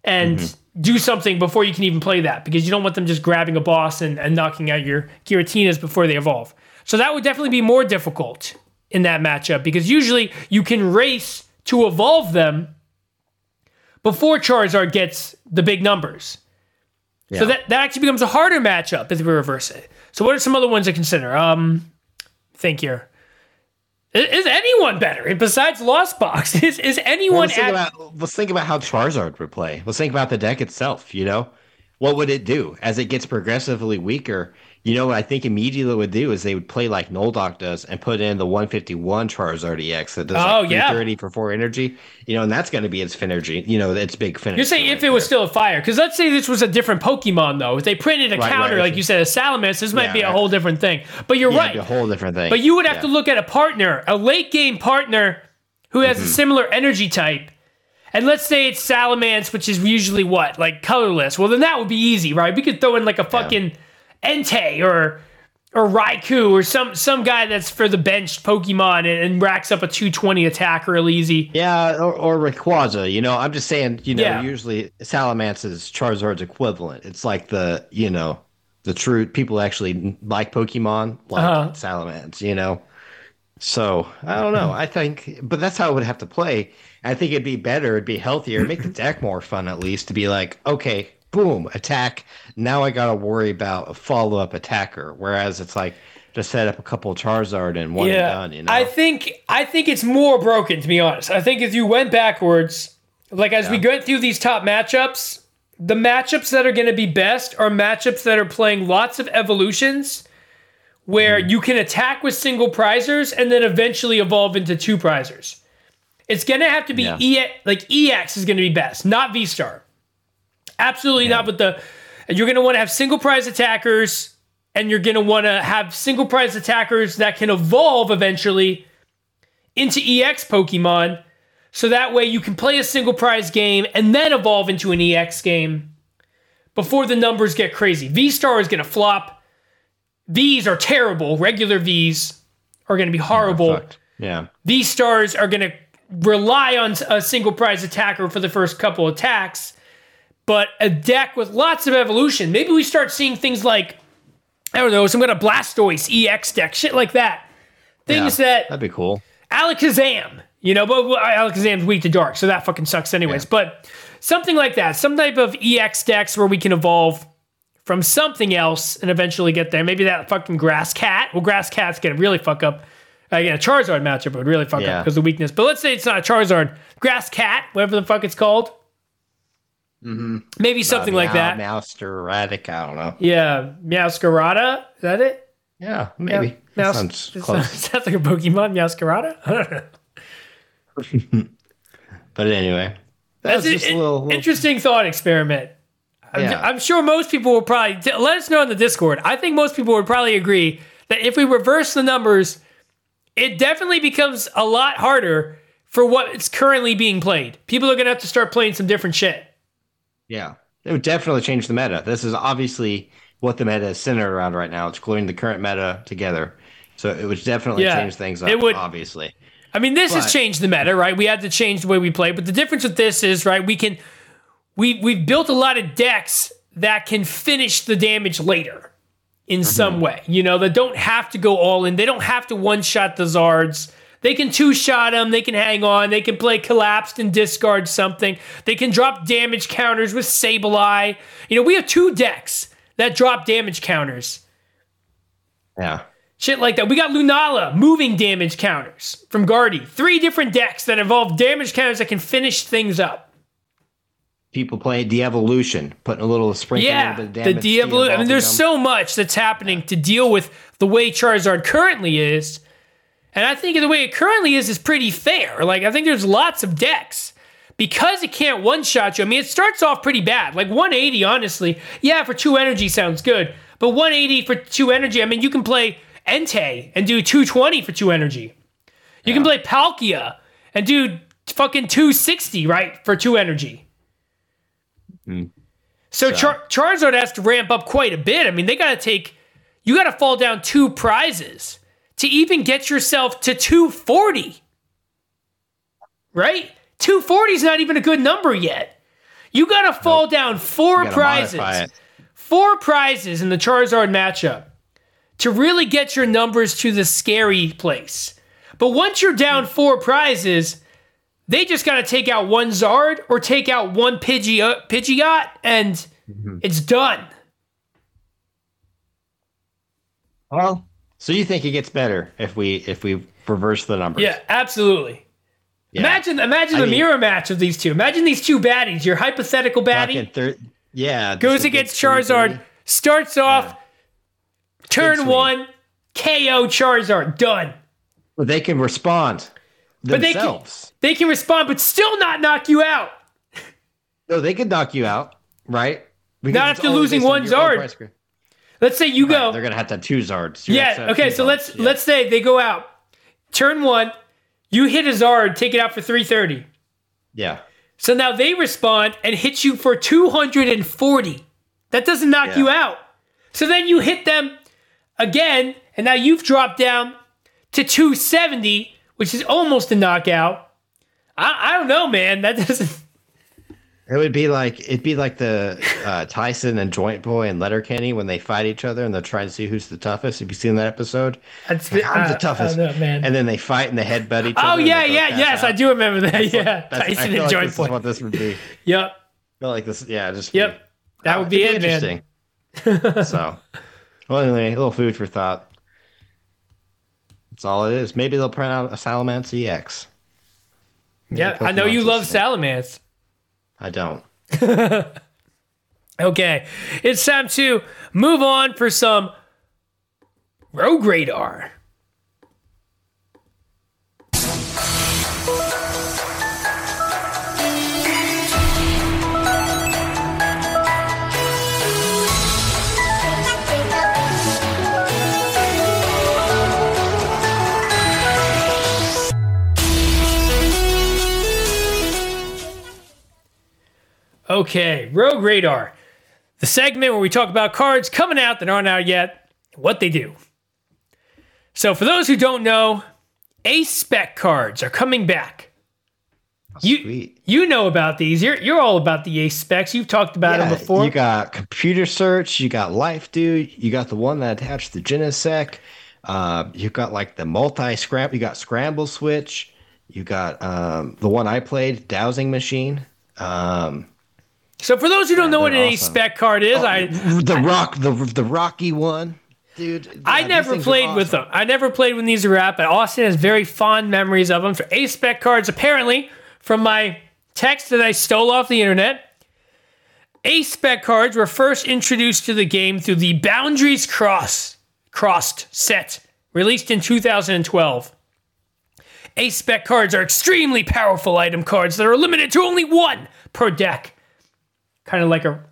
and mm-hmm. do something before you can even play that because you don't want them just grabbing a boss and, and knocking out your Giratinas before they evolve. So that would definitely be more difficult in that matchup because usually you can race to evolve them before Charizard gets the big numbers. So that, that actually becomes a harder matchup if we reverse it. So what are some other ones to consider? Um, think here. Is, is anyone better besides Lost Box? Is is Well, anyone let's, think at, about, let's think about how Charizard would play. Let's think about the deck itself. You know, what would it do as it gets progressively weaker? You know what I think immediately would do is they would play like Noldock does and put in the 151 Charizard EX that does Oh, like yeah. 330 for four energy. You know, and that's going to be its Finergy. You know, its big finish. You're saying if it was still a fire, because let's say this was a different Pokemon though. If they printed a Right, counter, right. like you said, a Salamence, this might Yeah, be a whole different thing. But you're yeah, right. a whole different thing. But you would have Yeah. to look at a partner, a late game partner who has Mm-hmm. a similar energy type. And let's say it's Salamence, which is usually what? Like colorless. Well, then that would be easy, right? We could throw in like a fucking Entei or or Raikou or some some guy that's for the benched Pokemon and, and racks up a 220 attack real easy. Yeah, or, or Rayquaza. You know, I'm just saying. You know, Yeah. usually Salamence is Charizard's equivalent. It's like the you know the true people actually like Pokemon like Uh-huh. Salamence. You know, so I don't know. I think, but that's how I would have to play. I think it'd be better. It'd be healthier. Make the deck more fun at least to be like, okay, boom, attack. Now I gotta worry about a follow up attacker. Whereas it's like just set up a couple Charizard and one and done. You know, I think I think it's more broken to be honest. I think if you went backwards, like as we go through these top matchups, the matchups that are going to be best are matchups that are playing lots of evolutions where Mm-hmm. you can attack with single prizers and then eventually evolve into two prizers. It's going to have to be Yeah. E like EX is going to be best, not V Star. Absolutely not. But the you're going to want to have single prize attackers, and you're going to want to have single prize attackers that can evolve eventually into EX Pokemon. So that way you can play a single prize game and then evolve into an EX game before the numbers get crazy. V Star is going to flop. V's are terrible. Regular V's are going to be horrible. Yeah. V stars are going to rely on a single prize attacker for the first couple attacks, but a deck with lots of evolution. Maybe we start seeing things like, I don't know, some kind of Blastoise EX deck, shit like that. Things Yeah, that that'd be cool. Alakazam, you know, but Alakazam's weak to dark, so that fucking sucks anyways. But something like that, some type of EX decks where we can evolve from something else and eventually get there. Maybe that fucking Grass Cat. Well, Grass Cat's gonna really fuck up. Uh, Again, a Charizard matchup would really fuck up because of the weakness. But let's say it's not a Charizard, Grass Cat, whatever the fuck it's called. Mm-hmm. Maybe something like Meow, that. Master Radic. I don't know. Yeah, Meowscarada. Is that it? Yeah, maybe. That sounds close. sounds like a Pokemon, Meowscarada. I don't know. But anyway, that That's just a little, little interesting thought experiment. I'm, Yeah. I'm sure most people will probably t- let us know in the Discord. I think most people would probably agree that if we reverse the numbers, it definitely becomes a lot harder for what's currently being played. People are gonna have to start playing some different shit. Yeah, it would definitely change the meta. This is obviously what the meta is centered around right now. It's gluing the current meta together. So it would definitely Yeah, change things up, it would- obviously. I mean, this has changed the meta, right? We had to change the way we play, but the difference with this is, right, we can we we've built a lot of decks that can finish the damage later in some mm-hmm. way. You know, that don't have to go all in. They don't have to one shot the Zards. They can two shot them. They can hang on. They can play collapsed and discard something. They can drop damage counters with Sableye. You know, we have two decks that drop damage counters. Yeah. Shit like that. We got Lunala moving damage counters from Guardy. Three different decks that involve damage counters that can finish things up. People play de-evolution, putting a little sprinkle, Yeah, little the de-evolution. I mean, there's de-evolving so much that's happening to deal with the way Charizard currently is. And I think the way it currently is is pretty fair. Like, I think there's lots of decks. Because it can't one shot you, I mean, it starts off pretty bad. Like 180, honestly, yeah, for two energy sounds good. But 180 for two energy, I mean, you can play Entei and do 220 for two energy. You can play Palkia and do fucking 260, right, for two energy. Hmm. So, Char- Charizard has to ramp up quite a bit. I mean, they got to take, you got to fall down two prizes to even get yourself to 240. Right? 240 is not even a good number yet. You got to fall down four prizes. Four prizes in the Charizard matchup to really get your numbers to the scary place. But once you're down four prizes, they just got to take out one Zard or take out one Pidgey- uh, Pidgeot, and it's done. Well, so you think it gets better if we if we reverse the numbers? Yeah, absolutely. Yeah. Imagine, imagine I the mean- mirror match of these two. Imagine these two baddies. Your hypothetical baddie thir- yeah. goes against Charizard, 330. starts off turn one, KO Charizard, done. But they can respond But they can, themselves. they can respond, but still not knock you out. No, they could knock you out, right? Because Not after losing on one Zard. Let's say you Right, go. They're gonna have to have two Zards. You're gonna have to Yeah. Okay. So Zards. let's Yeah. let's say they go out. Turn one, you hit a Zard, take it out for three thirty. Yeah. So now they respond and hit you for two hundred and forty. That doesn't knock Yeah. you out. So then you hit them again, and now you've dropped down to two seventy, which is almost a knockout. I, I don't know, man. That doesn't. It would be like it'd be like the uh, Tyson and Joint Boy and Letterkenny when they fight each other and they're trying to see who's the toughest. Have you seen that episode? That's Like, I'm I- the toughest, know, man. And then they fight and they headbutt each other. oh yeah, yeah, yes, out. I do remember that. yeah, That's- I Tyson feel and like Joint this is Boy. what this would be. I Yep, feel like this, yeah, just yep. That would be it, man. interesting. so, well, anyway, a little food for thought. That's all it is. Maybe they'll print out a Salamence EX. Yeah, I know you love listening. I don't. Okay, it's time to move on for some Rogue Radar. Okay, Rogue Radar, the segment where we talk about cards coming out that aren't out yet, what they do. So, for those who don't know, Ace Spec cards are coming back. You Sweet. you know about these. You're you're all about the Ace Specs. You've talked about them before. You got computer search, you got Life Dew, you got the one that attached to Genesect, uh, you got like the multi scramble, you got scramble switch, you got um, the one I played, dowsing machine. Um, so, for those who don't know what an awesome. Spec card is, oh, I the rock, the the rocky one, dude. I yeah, never played with them. I never played when these were out, but Austin has very fond memories of them. For Ace Spec cards, apparently, from my text that I stole off the internet, Ace Spec cards were first introduced to the game through the Boundaries Cross Crossed set, released in 2012. Ace Spec cards are extremely powerful item cards that are limited to only one per deck. Kind of like a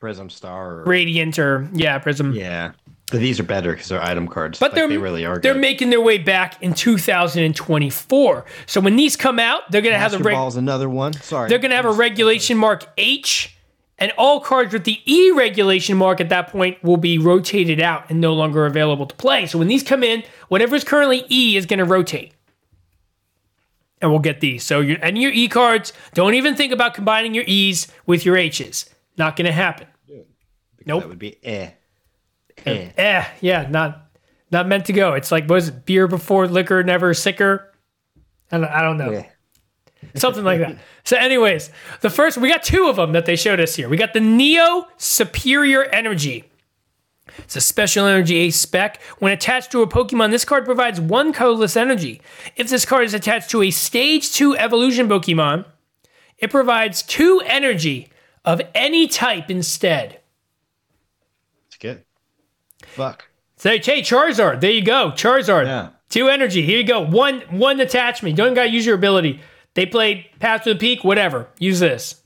Prism Star. Or, Radiant or, yeah, Prism. yeah. But these are better because they're item cards. But Like, they're they really are. they're good. making their way back in 2024. So when these come out, they're gonna have the Master reg- Ball's another one. Sorry. they're gonna have a regulation mark H, and all cards with the E regulation mark at that point will be rotated out and no longer available to play. So when these come in, whatever's currently E is gonna rotate. And we'll get these. So your and your E cards, don't even think about combining your E's with your H's. Not gonna happen. Nope. That would be eh. Eh. Eh, yeah, not not meant to go. It's like was it beer before liquor, never sicker. I don't, I don't know. Eh. Something like that. So, anyways, the first we got two of them that they showed us here. We got the Neo Superior Energy. It's a special energy ace spec. When attached to a Pokemon, this card provides one colorless energy. If this card is attached to a Stage 2 evolution Pokemon, it provides two energy of any type instead. It's good. Fuck. Say, hey, Charizard. There you go. Charizard. Yeah. Two energy. Here you go. One one attachment. You don't gotta use your ability. They played Path to the Peak, whatever. Use this.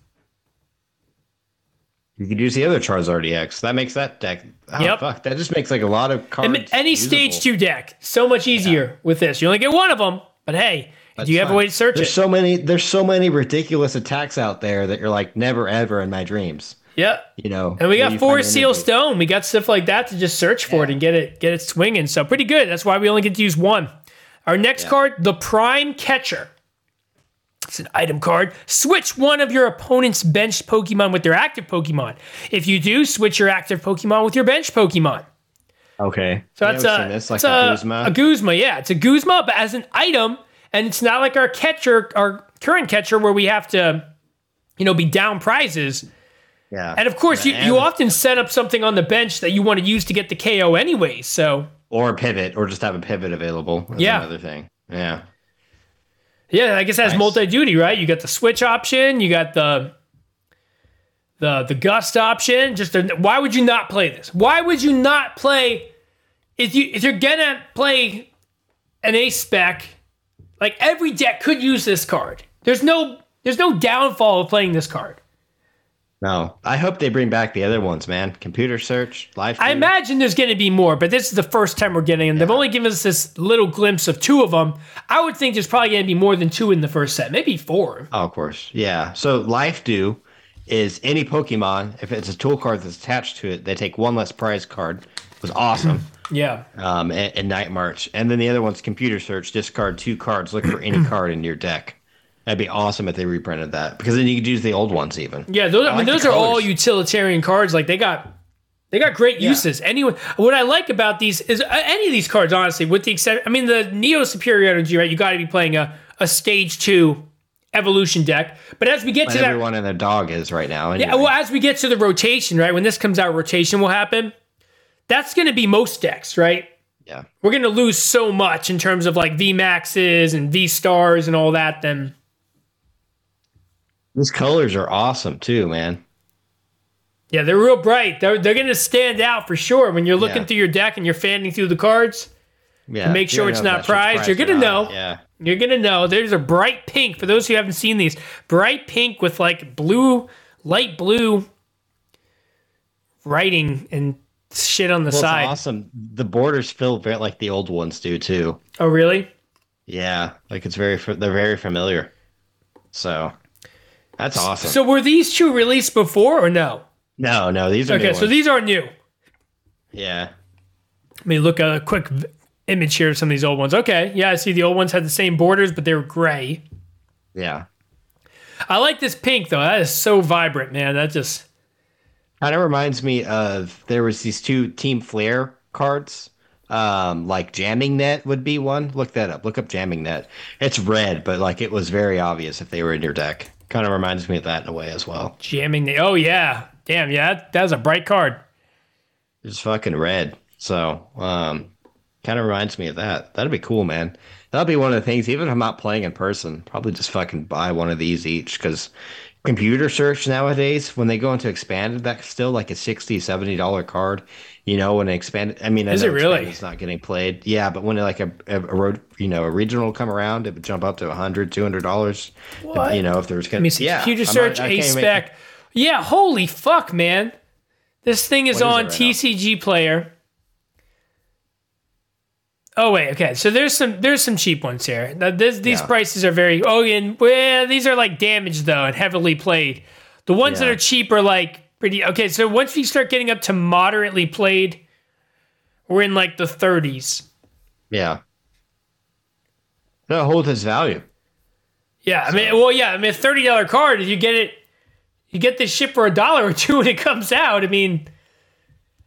You could use the other Charizard EX. That makes that deck. Oh, Yep. Fuck. That just makes like a lot of cards. any usable. stage two deck, so much easier with this. You only get one of them, but hey, do you have a way to search There's it? so many. There's so many ridiculous attacks out there that you're like never ever in my dreams. yeah. You know. And we got Forest Seal energy. stone. We got stuff like that to just search for it and get it get it swinging. So pretty good. That's why we only get to use one. Our next card, the Prime Catcher. It's an item card. Switch one of your opponent's benched Pokemon with their active Pokemon. If you do, switch your active Pokemon with your bench Pokemon. Okay. So Yeah, that's we've a, seen this, like it's a a, Guzma. a Guzma, yeah. It's a Guzma, but as an item, and it's not like our catcher, our current catcher, where we have to, you know, be down prizes. yeah. And of course, you, And- you often set up something on the bench that you want to use to get the KO anyway. So or a pivot, or just have a pivot available. Yeah. Another thing. Yeah. Yeah, I guess it has Nice. multi duty, right? You got the switch option, you got the the the gust option. Just a, why would you not play this? Why would you not play if you if you're gonna play an ace spec? Like every deck could use this card. There's no there's no downfall of playing this card. No. I hope they bring back the other ones, man. Computer search, live. I imagine there's going to be more, but this is the first time we're getting them. They've only given us this little glimpse of two of them. I would think there's probably going to be more than two in the first set, maybe four. Oh, of course. Yeah. So Life Dew is any Pokemon, if it's a tool card that's attached to it, they take one less prize card. It was awesome. Yeah. um, and, and Night March. And then the other one's computer search. Discard two cards. Look for any card in your deck. That'd be awesome if they reprinted that because then you could use the old ones even. Yeah, those, I, mean, like those are all utilitarian cards. Like they got, they got great uses. Anyone, what I like about these is uh, any of these cards, honestly, with the exception, I mean, the Neo Superior Energy, right? You got to be playing a, a stage two evolution deck. But as we get to that, Everyone and their dog is right now. Yeah, well, as we get to the rotation, right? When this comes out, rotation will happen. That's going to be most decks, right? yeah. We're going to lose so much in terms of like V maxes and V stars and all that. Then These colors are awesome too, man. yeah, they're real bright. They're they're going to stand out for sure when you're looking Yeah. through your deck and you're fanning through the cards. Yeah. make sure it's not prized, you're gonna know. Yeah. You're going to know there's a bright pink for those who haven't seen these. Bright pink with like blue, light blue writing and shit on the Well, side. awesome. The borders feel very like the old ones do too. Oh, really? Yeah, like it's very they're very familiar. So that's awesome. So were these two released before or no? no, no, these are Okay, so these are new. yeah. Let me look at a quick image here of some of these old ones. Okay, yeah, I see the old ones had the same borders, but they were gray. Yeah. I like this pink though. That is so vibrant, man. That just Kind of reminds me of there was these two Team Flare cards. Um, like Jamming Net would be one. Look that up. Look up Jamming Net. It's red, but like it was very obvious if they were in your deck. Kind of reminds me of that in a way as well. jamming the. Oh yeah, damn yeah, that, that was a bright card. It's fucking red. So, um, kind of reminds me of that. That'd be cool, man. that'll be one of the things. Even if I'm not playing in person, probably just fucking buy one of these each because computer search nowadays when they go into expanded that's still like a 60 70 dollar card you know when they expanded. i mean Is know it really? it's not getting played yeah but when like a, a, a road you know a regional come around it would jump up to 100 200 dollars What? you know if there's Let me see. yeah Computer search, I a spec. Yeah, holy fuck, man. This thing is What is it on right now? TCG Player. Oh wait, okay. So there's some there's some cheap ones here. Now, this, these Yeah. prices are very oh and well these are like damaged though and heavily played. The ones that are cheap are like pretty okay. So once we start getting up to moderately played, we're in like the 30s. yeah That holds its value Yeah, I mean, well, yeah, I mean, a thirty dollar card. If you get it, you get this shit for a dollar or two when it comes out. I mean,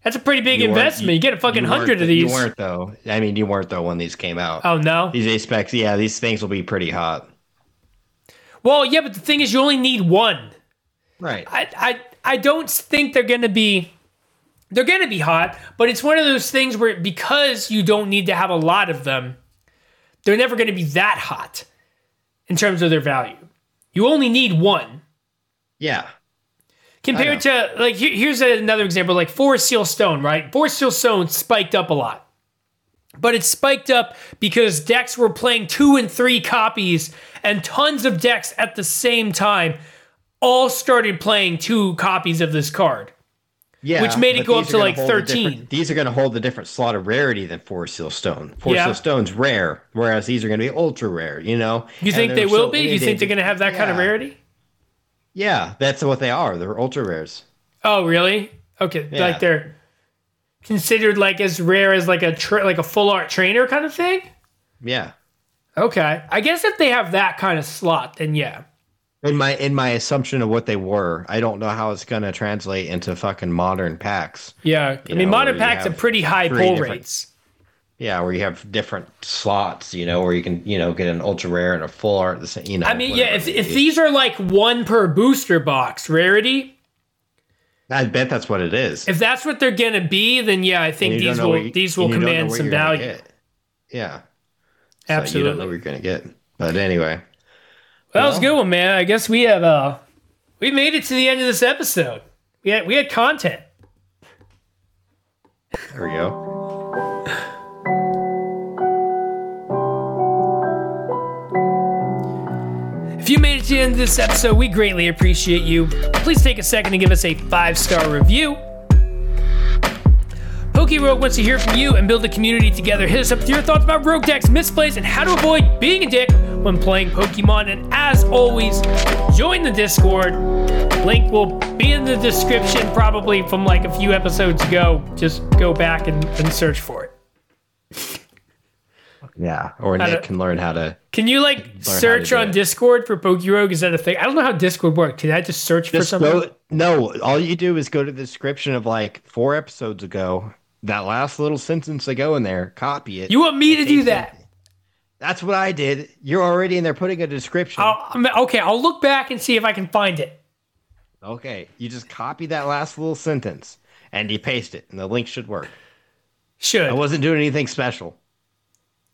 that's a pretty big You investment. You, get a fucking hundred of th- these. you weren't though i mean you weren't though when these came out oh no. these a specs yeah these things will be pretty hot Well, yeah, but the thing is, you only need one. right I, I, I don't think they're gonna be. They're gonna be hot, but it's one of those things where because you don't need to have a lot of them, they're never gonna be that hot in terms of their value. You only need one. yeah compared to like here- here's another example like forest seal stone right forest seal stone spiked up a lot but it spiked up because decks were playing two and three copies and tons of decks at the same time all started playing two copies of this card Yeah, Which made it go up to, like, 13. These are going to hold a different slot of rarity than Forest Seal Stone. Four Yeah. Seal Stone's rare, whereas these are going to be ultra rare. You know, you think they will so be you think they're going to have that kind of rarity Yeah, that's what they are. They're ultra rares. oh really okay Yeah. like they're considered like as rare as like a tra- like a full art trainer kind of thing Yeah. okay i guess if they have that kind of slot then yeah In my in my assumption of what they were, I don't know how it's going to translate into fucking modern packs. Yeah, I mean, know, modern packs have pretty high pull rates. Yeah, where you have different slots. You know, where you can you know get an ultra rare and a full art. The same. You know. I mean, yeah, if, if these are like one per booster box rarity, I bet that's what it is. if that's what they're gonna be, then yeah, I think And you don't these will you- these will and you don't know command some value. Yeah. So you don't know what you're going to get. But anyway. Well, that was a good one, man. I guess we have uh we made it to the end of this episode. We had we had content. There we go. If you made it to the end of this episode, we greatly appreciate you. Please take a second to give us a five star review. Poke Rogue wants to hear from you and build a community together. Hit us up with your thoughts about rogue decks, misplays, and how to avoid being a dick when playing Pokemon. And as always, join the Discord. Link will be in the description, probably from like a few episodes ago. Just go back and, and search for it. Yeah. Or How Nick to- can learn how to Can you like search on it. Discord for Poke Rogue? Is that a thing? I don't know how Discord works. Can I just search for something? go. No, all you do is go to the description of like four episodes ago. That last little sentence they go in there, copy it. You want me to do that? That's what I did. You're already in there putting a description. I'll, okay, I'll look back and see if I can find it. Okay, you just copy that last little sentence and you paste it, and the link should work. Should. I wasn't doing anything special.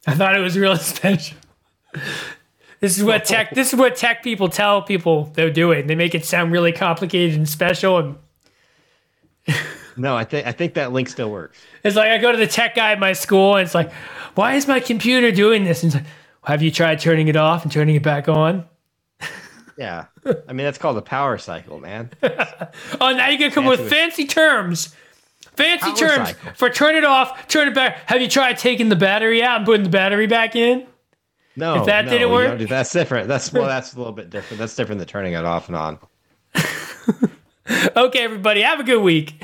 I thought it was real special. This is what tech. This is what tech people tell people they're doing. They make it sound really complicated and special. And No, I think I think that link still works. it's like I go to the tech guy at my school, and it's like, "Why is my computer doing this?" And it's like, "Have you tried turning it off and turning it back on?" Yeah, I mean that's called a power cycle, man. Oh, now you can come with Fancy- terms. Fancy terms cycle. for turn it off, turn it back. Have you tried taking the battery out and putting the battery back in? No, If that no, didn't work? do- that's different. That's well, that's a little bit different. That's different than turning it off and on. Okay, everybody, have a good week.